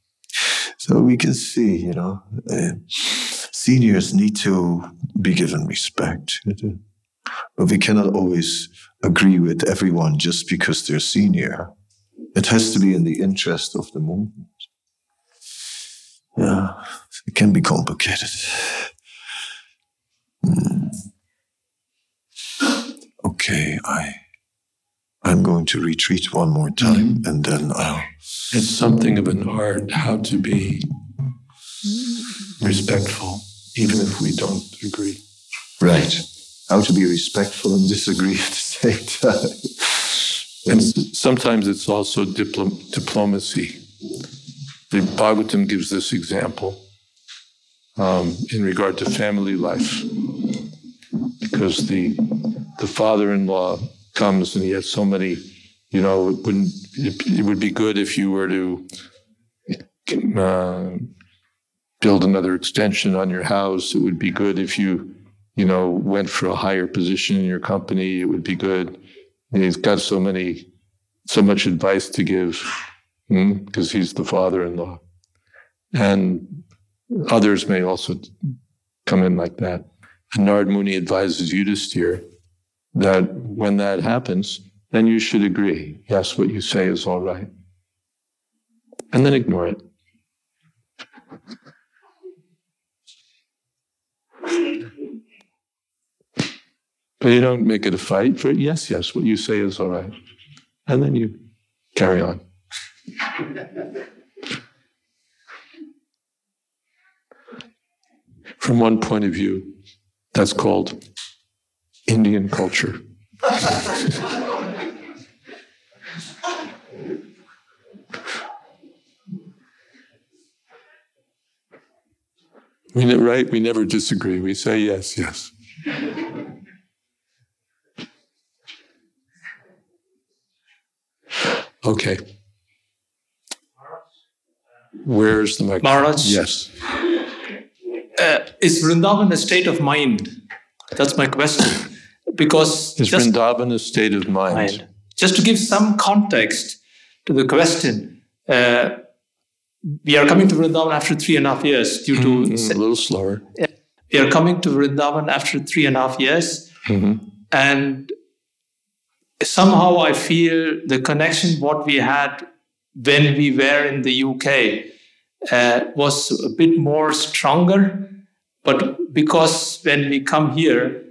So we can see, you know, uh, seniors need to be given respect. But we cannot always agree with everyone just because they're senior. It has to be in the interest of the movement. Yeah, it can be complicated. Hmm. Okay, I I'm going to retreat one more time mm-hmm. and then I'll It's something of an art how to be respectful, even if we don't agree. Right. How to be respectful and disagree at the same time. and sometimes it's also diplomacy. The Bhagavatam gives this example um, in regard to family life, because the the father-in-law comes and he has so many, you know, it wouldn't it, it would be good if you were to uh, build another extension on your house. It would be good if you, you know, went for a higher position in your company. It would be good. And he's got so many, so much advice to give because hmm, he's the father-in-law. And others may also come in like that. And Narad Muni advises Yudhisthira that when that happens, then you should agree. Yes, what you say is all right. And then ignore it. But you don't make it a fight for it. yes, yes, what you say is all right. And then you carry on. From one point of view, that's called Indian culture. We right? We never disagree. We say yes, yes. Okay. Where's the microphone? Maharaj? Yes. Uh, is Vrindavan a state of mind? That's my question. Because is Vrindavan a state of mind? mind? Just to give some context to the question, uh, we are coming to Vrindavan after three and a half years due to mm-hmm. a little slower. We are coming to Vrindavan after three and a half years, mm-hmm. and somehow I feel the connection what we had when we were in the UK uh, was a bit more stronger. But because when we come here,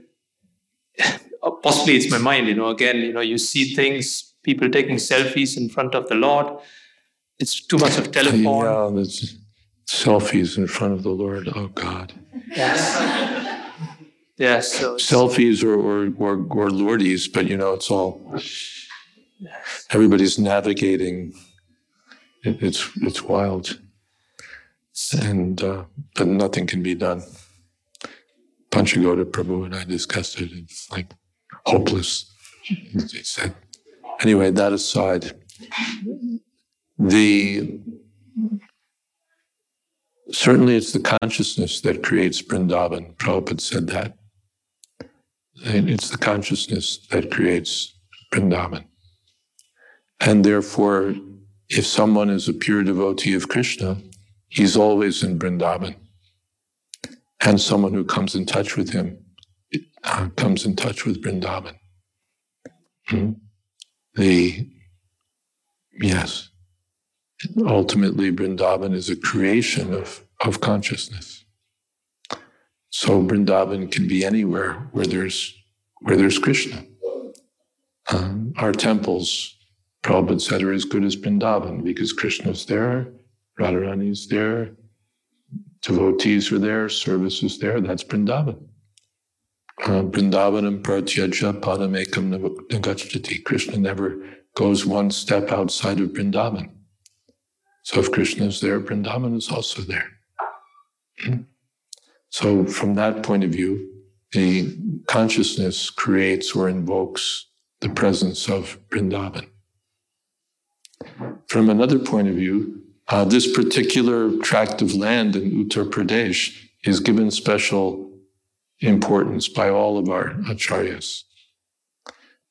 possibly it's my mind, you know, again, you know, you see things, people taking selfies in front of the Lord. It's too much of telephone. Yeah, selfies in front of the Lord. Oh, God. Yes. yes. So selfies or, or, or, or Lordies, but, you know, it's all, everybody's navigating it, it's it's wild, and uh, but nothing can be done. Panchagoda Prabhu and I discussed it. It's like hopeless. He said. Anyway, that aside, the certainly it's the consciousness that creates Vrindavan. Prabhupada said that. It's the consciousness that creates Vrindavan. And therefore, if someone is a pure devotee of Krishna, he's always in Vrindavan. And someone who comes in touch with him uh, comes in touch with Vrindavan. Hmm? The, yes, ultimately, Vrindavan is a creation of, of consciousness. So Vrindavan can be anywhere where there's, where there's Krishna. Um, our temples Prabhupada said are as good as Vrindavan because Krishna's there, Radharani's there, devotees are there, service is there. That's Vrindavan. Uh, Vrindavanam pratyaja padamekam nagachati. Krishna never goes one step outside of Vrindavan. So if Krishna is there, Vrindavan is also there. Hmm? So from that point of view, the consciousness creates or invokes the presence of Vrindavan. From another point of view, uh, this particular tract of land in Uttar Pradesh is given special importance by all of our acharyas.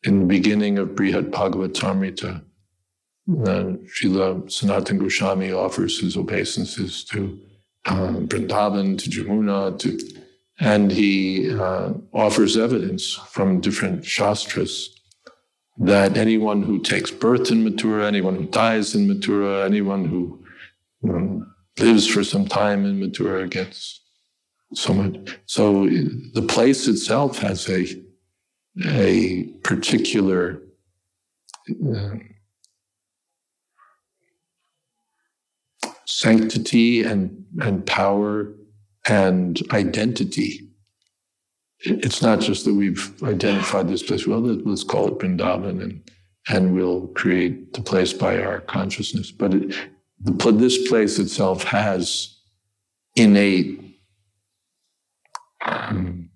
In the beginning of Brihad Bhagavatamrita, uh, Srila Sanatan Goswami offers his obeisances to uh, Vrindavan, to Jamuna, to, and he uh, offers evidence from different shastras that anyone who takes birth in Mathura, anyone who dies in Mathura, anyone who um, lives for some time in Mathura gets so much. So the place itself has a a particular uh, sanctity and, and power and identity. It's not just that we've identified this place, well, let's call it Vrindavan and, and we'll create the place by our consciousness. But it, the, this place itself has innate um,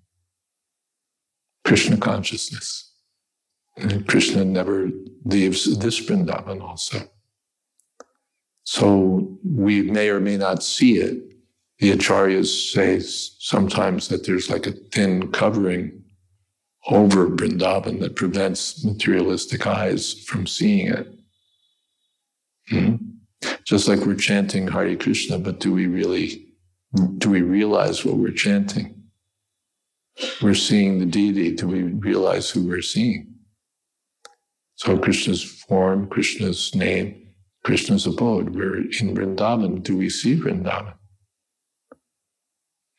Krishna consciousness. And Krishna never leaves this Vrindavan also. So we may or may not see it. The acharyas say sometimes that there's like a thin covering over Vrindavan that prevents materialistic eyes from seeing it. hmm Just like we're chanting Hare Krishna, but do we really, do we realize what we're chanting? We're seeing the deity. Do we realize who we're seeing? So Krishna's form, Krishna's name, Krishna's abode. We're in Vrindavan. Do we see Vrindavan?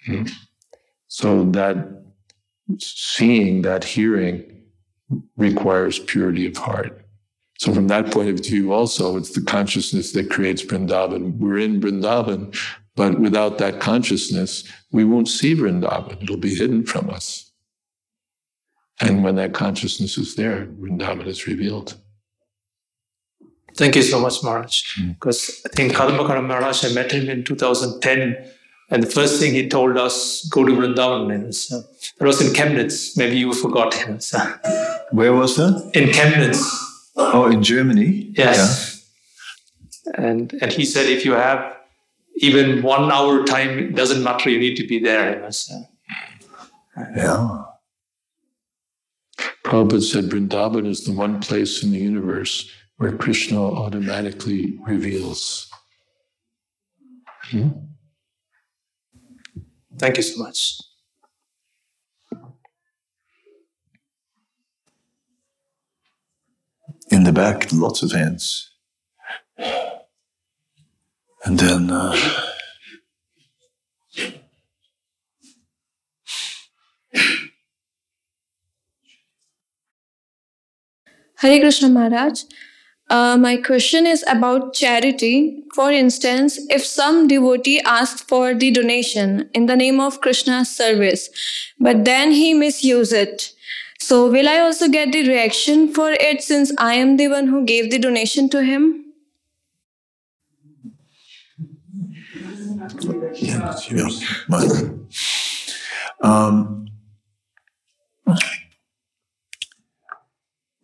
Hmm? So that seeing, that hearing requires purity of heart. So from that point of view, also, it's the consciousness that creates Vrindavan. We're in Vrindavan, but without that consciousness, we won't see Vrindavan. It'll be hidden from us. And when that consciousness is there, Vrindavan is revealed. Thank you so much, Maharaj. Because mm. I think Kadamba Kanana Maharaj, I met him in 2010, and the first thing he told us, go to Vrindavan. And so that was in Chemnitz. Maybe you forgot him. So. Where was that? In Chemnitz. Oh, in Germany? Yes. Yeah. And, and he said, if you have even one hour time, it doesn't matter, you need to be there. So. Yeah. Prabhupada said Vrindavan is the one place in the universe where Krishna automatically reveals. Hmm? Thank you so much. In the back, lots of hands. And then. Uh, Hare Krishna Maharaj. Uh, my question is about charity. For instance, if some devotee asks for the donation in the name of Krishna's service, but then he misuse it, so will I also get the reaction for it since I am the one who gave the donation to him? Um,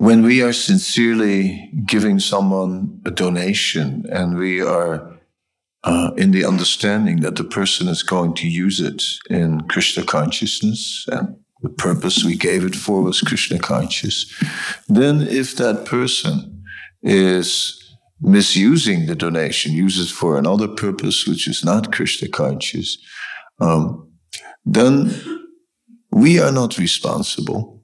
when we are sincerely giving someone a donation and we are uh, in the understanding that the person is going to use it in Krishna consciousness and the purpose we gave it for was Krishna conscious, then if that person is misusing the donation, uses it for another purpose which is not Krishna conscious, um, then we are not responsible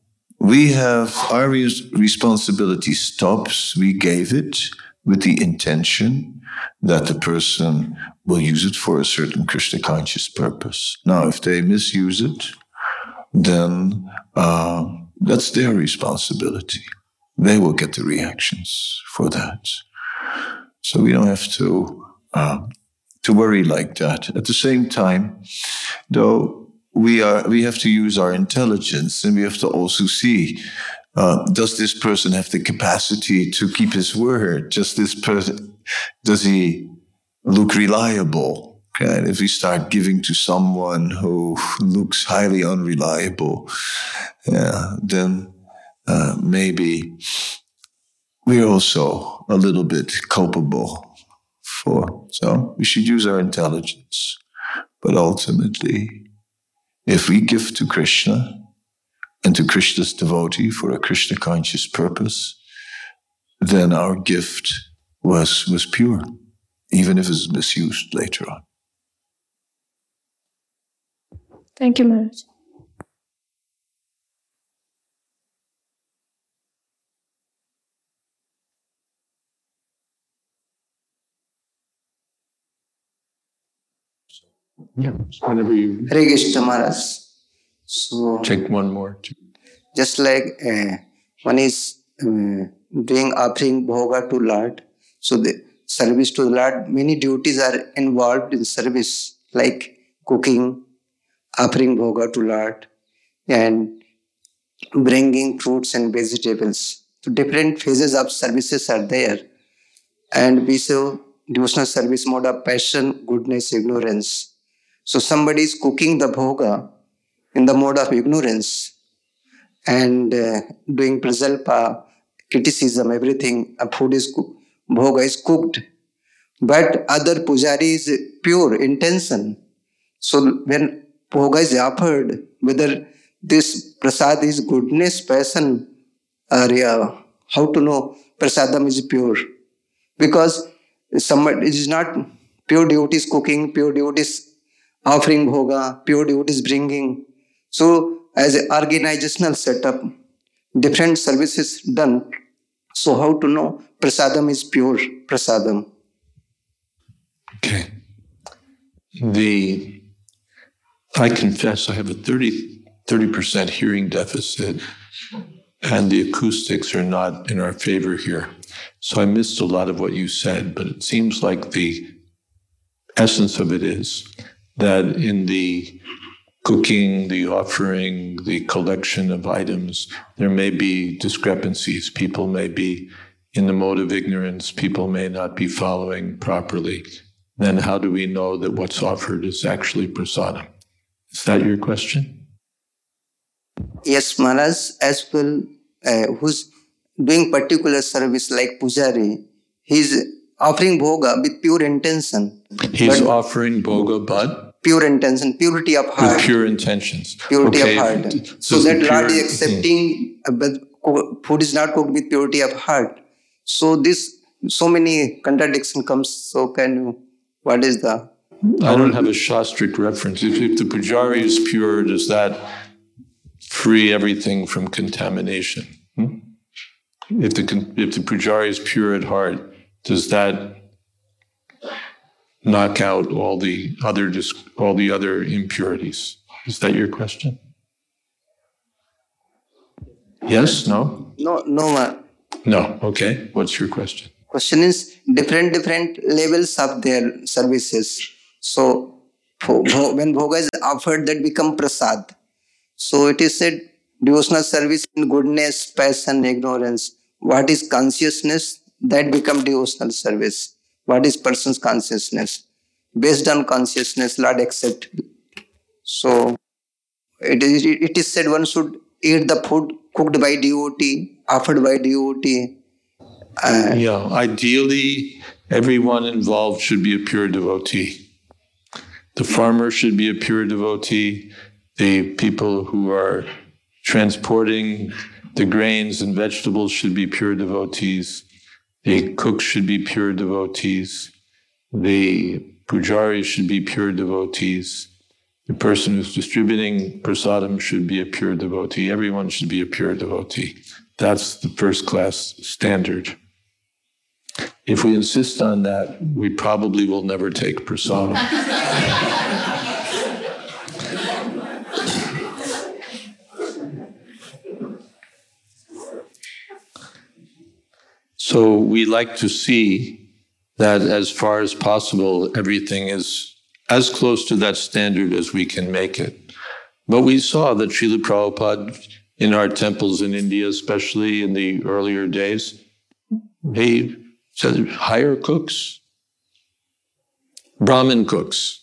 we have our responsibility stops. We gave it with the intention that the person will use it for a certain Krishna conscious purpose. Now, if they misuse it, then uh, that's their responsibility. They will get the reactions for that. So we don't have to uh, to worry like that. At the same time, though, we are we have to use our intelligence and we have to also see uh, does this person have the capacity to keep his word does this person does he look reliable and if we start giving to someone who looks highly unreliable yeah, then uh, maybe we're also a little bit culpable for. So we should use our intelligence. But ultimately, if we give to Krishna and to Krishna's devotee for a Krishna conscious purpose, then our gift was, was pure, even if it's misused later on. Thank you, Maharaj. Yeah, whenever you Hare Krishna Maharaj. So take one more. just like uh, one is uh, doing offering bhoga to Lord, so the service to the Lord, many duties are involved in service, like cooking, offering bhoga to Lord, and bringing fruits and vegetables. So different phases of services are there, and we show devotional service mode of passion, goodness, ignorance. So somebody is cooking the bhoga in the mode of ignorance and uh, doing prajalpa, criticism, everything. A food is cooked, bhoga is cooked. But other pujari is pure intention. So when bhoga is offered, whether this prasad is goodness, passion, or uh, how to know prasadam is pure? Because somebody it is not pure devotees cooking, pure devotees offering bhoga, pure devotees bringing. So as an organizational setup, different services done. So how to know prasadam is pure prasadam? Okay. The I confess I have a 30 percent hearing deficit, and the acoustics are not in our favor here. So I missed a lot of what you said, but it seems like the essence of it is that in the cooking, the offering, the collection of items, there may be discrepancies. People may be in the mode of ignorance, people may not be following properly. Then how do we know that what's offered is actually prasadam? Is that your question? Yes, Maharaj, as well, uh, who's doing particular service like pujari, he's offering bhoga with pure intention. He's offering bhoga, but pure intention, purity of heart. with pure intentions. Purity Okay. of heart. So Does the that Lord is accepting, uh, but food is not cooked with purity of heart. So this, so many contradiction comes. So can you, what is the? I don't have a Shastric reference. If, if the pujari is pure, does that free everything from contamination? Hmm? If the if the pujari is pure at heart, does that knock out all the other all the other impurities? Is that your question? Yes. No. No, no. ma- No. Okay. What's your question? Question is different, different levels of their services. So when bhoga is offered, that become prasad. So it is said devotional service in goodness, passion, ignorance. What is consciousness? That become devotional service. What is person's consciousness? Based on consciousness, Lord accept. So it is, it is said one should eat the food cooked by devotee, offered by devotee. Uh, yeah. Ideally, everyone involved should be a pure devotee. The farmer should be a pure devotee. The people who are transporting the grains and vegetables should be pure devotees. The cooks should be pure devotees. The pujaris should be pure devotees. The person who's distributing prasadam should be a pure devotee. Everyone should be a pure devotee. That's the first class standard. If we insist on that, we probably will never take prasadam. So we like to see that as far as possible, everything is as close to that standard as we can make it. But we saw that Srila Prabhupada in our temples in India, especially in the earlier days, he said, hire cooks, Brahmin cooks.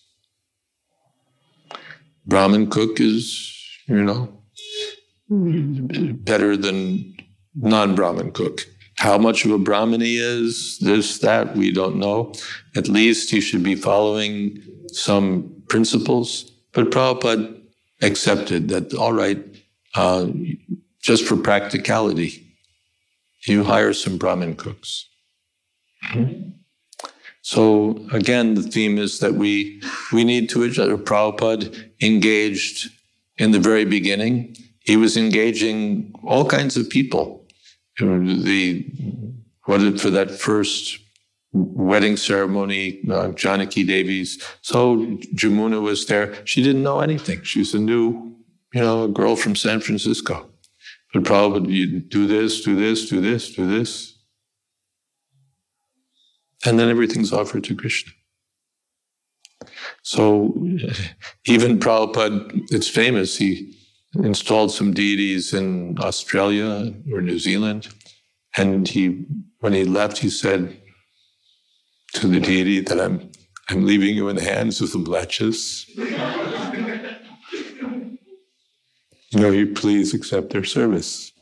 Brahmin cook is, you know, better than non-Brahmin cook. How much of a Brahmin he is, this, that, we don't know. At least he should be following some principles. But Prabhupada accepted that, all right, uh, just for practicality, you hire some Brahmin cooks. So again, the theme is that we we need to adjust. Prabhupada engaged in the very beginning. He was engaging all kinds of people. You know, the what for that first wedding ceremony, uh, Janaki Devi's. So Jamuna was there. She didn't know anything. She was a new, you know, a girl from San Francisco. But Prabhupada, you do this, do this, do this, do this. And then everything's offered to Krishna. So even Prabhupada, it's famous, he installed some deities in Australia or New Zealand. And he, when he left, he said to the deity that I'm, I'm leaving you in the hands of the mlecchas. you know, you please accept their service.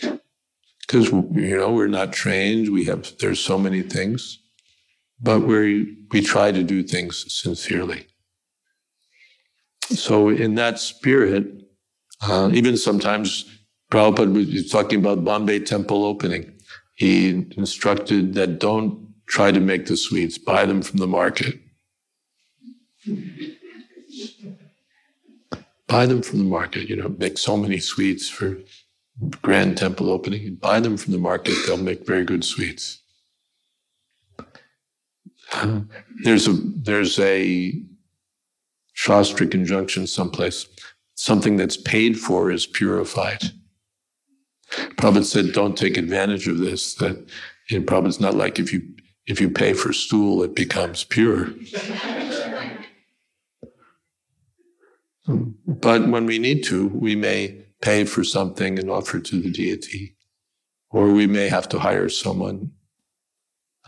Because, you know, we're not trained, we have, there's so many things, but we we try to do things sincerely. So, in that spirit, uh, even sometimes Prabhupada was talking about Bombay temple opening. He instructed that don't try to make the sweets, buy them from the market. buy them from the market, you know, make so many sweets for grand temple opening. Buy them from the market, they'll make very good sweets. There's a there's a Shastric injunction someplace. Something that's paid for is purified. Prabhupada said, don't take advantage of this. That you know, Prabhupada's not like if you if you pay for stool, it becomes pure. but when we need to, we may pay for something and offer to the deity, or we may have to hire someone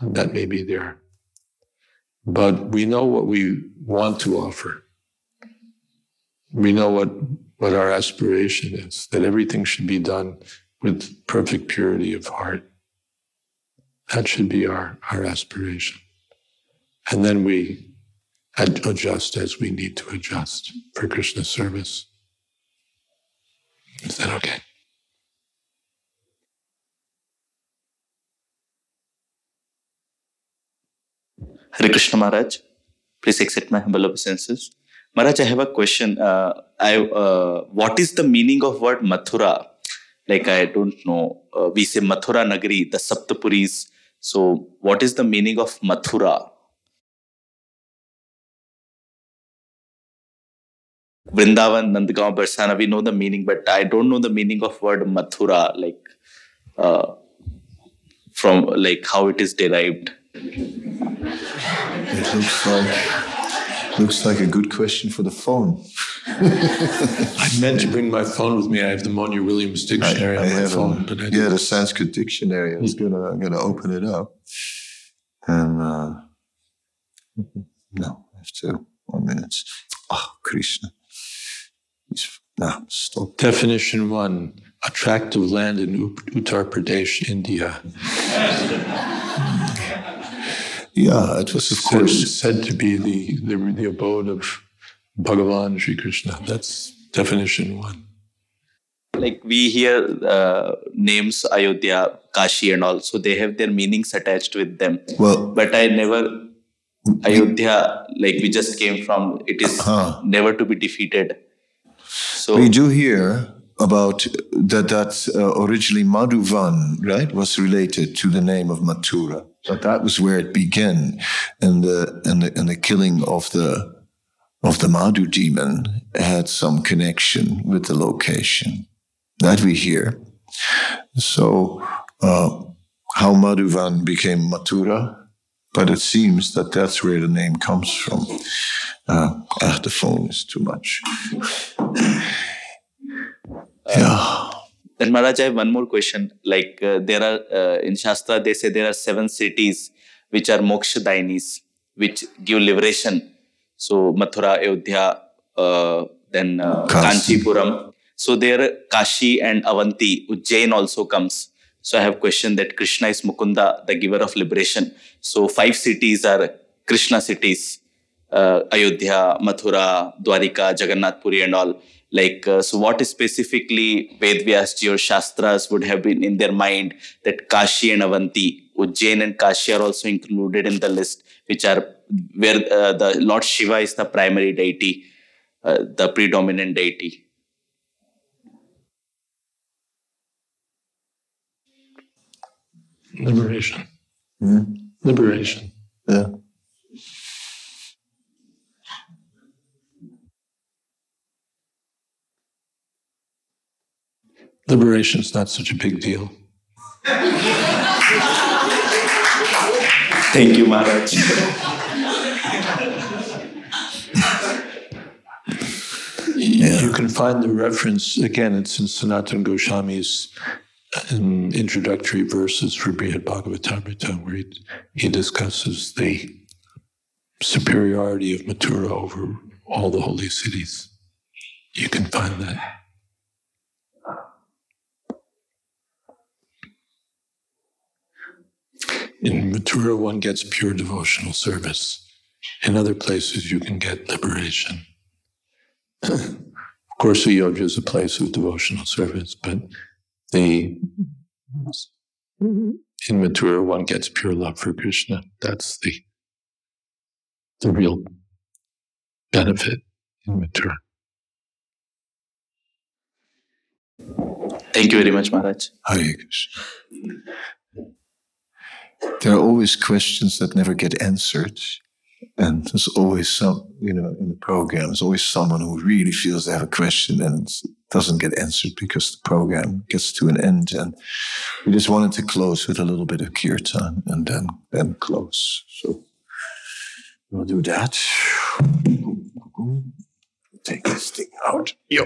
that may be there. But we know what we want to offer. We know what, what our aspiration is, that everything should be done with perfect purity of heart. That should be our, our aspiration. And then we adjust as we need to adjust for Krishna service. Is that okay? Hare Krishna Maharaj, please accept my humble obeisances. Maharaj, I have a question. Uh, I, uh, what is the meaning of word Mathura? Like I don't know. Uh, we say Mathura Nagari, the Saptapuris. So, what is the meaning of Mathura? Vrindavan, Nandgaon, Barsana, we know the meaning, but I don't know the meaning of word Mathura, like uh, from like how it is derived. It looks like looks like a good question for the phone. I meant to bring my phone with me. I have the Monier Williams dictionary I, on my have phone, a, but I yeah, didn't. the Sanskrit dictionary. I was gonna I'm gonna open it up, and uh, no, I have to one minute. Oh, Krishna. He's, no, stop. Definition one: a tract of land in Uttar Pradesh, India. Yeah, it was of said, course said to be the, the the abode of Bhagavan Sri Krishna. That's definition one. Like we hear uh, names Ayodhya, Kashi, and all, so they have their meanings attached with them. Well, but I never Ayodhya. Like we just came from. It is Uh-huh. never to be defeated. So we do hear about that that uh, originally Madhuvan, right, was related to the name of Mathura. But that was where it began, and the and the, and the killing of the of the Madhu demon had some connection with the location. That we hear. So uh, how Madhuvan became Mathura, but it seems that that's where the name comes from. Uh, ah, the phone is too much. yeah. Then Maharaj, I have one more question. Like uh, there are uh, in Shastra, they say there are seven cities which are moksha dainis, which give liberation. So Mathura, Ayodhya, uh, then uh, Kanchipuram. So there, Kashi and Avanti, Ujjain also comes. So I have question that Krishna is Mukunda, the giver of liberation. So five cities are Krishna cities, uh, Ayodhya, Mathura, Dwarika, Jagannath Puri and all. Like, uh, so what specifically Ved Vyasji or Shastras would have been in their mind that Kashi and Avanti, Ujjain and Kashi are also included in the list, which are where uh, the Lord Shiva is the primary deity, uh, the predominant deity. Liberation. Hmm? Liberation. Yeah. Liberation is not such a big deal. Thank you, Maharaj. You can find the reference again. It's in Sanatan Goswami's um, introductory verses for Brihad Bhagavatamrita, where he, he discusses the superiority of Mathura over all the holy cities. You can find that. In Mathura, one gets pure devotional service. In other places, you can get liberation. of course, Ayodhya is a place of devotional service, but the in Mathura, one gets pure love for Krishna. That's the the real benefit in Mathura. Thank you very much, Maharaj. Hare Krishna. There are always questions that never get answered. And there's always some, you know, in the program, there's always someone who really feels they have a question and it doesn't get answered because the program gets to an end. And we just wanted to close with a little bit of kirtan and then, then close. So we'll do that. Take this thing out. Yo.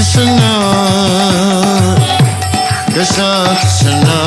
Krishna, Krishna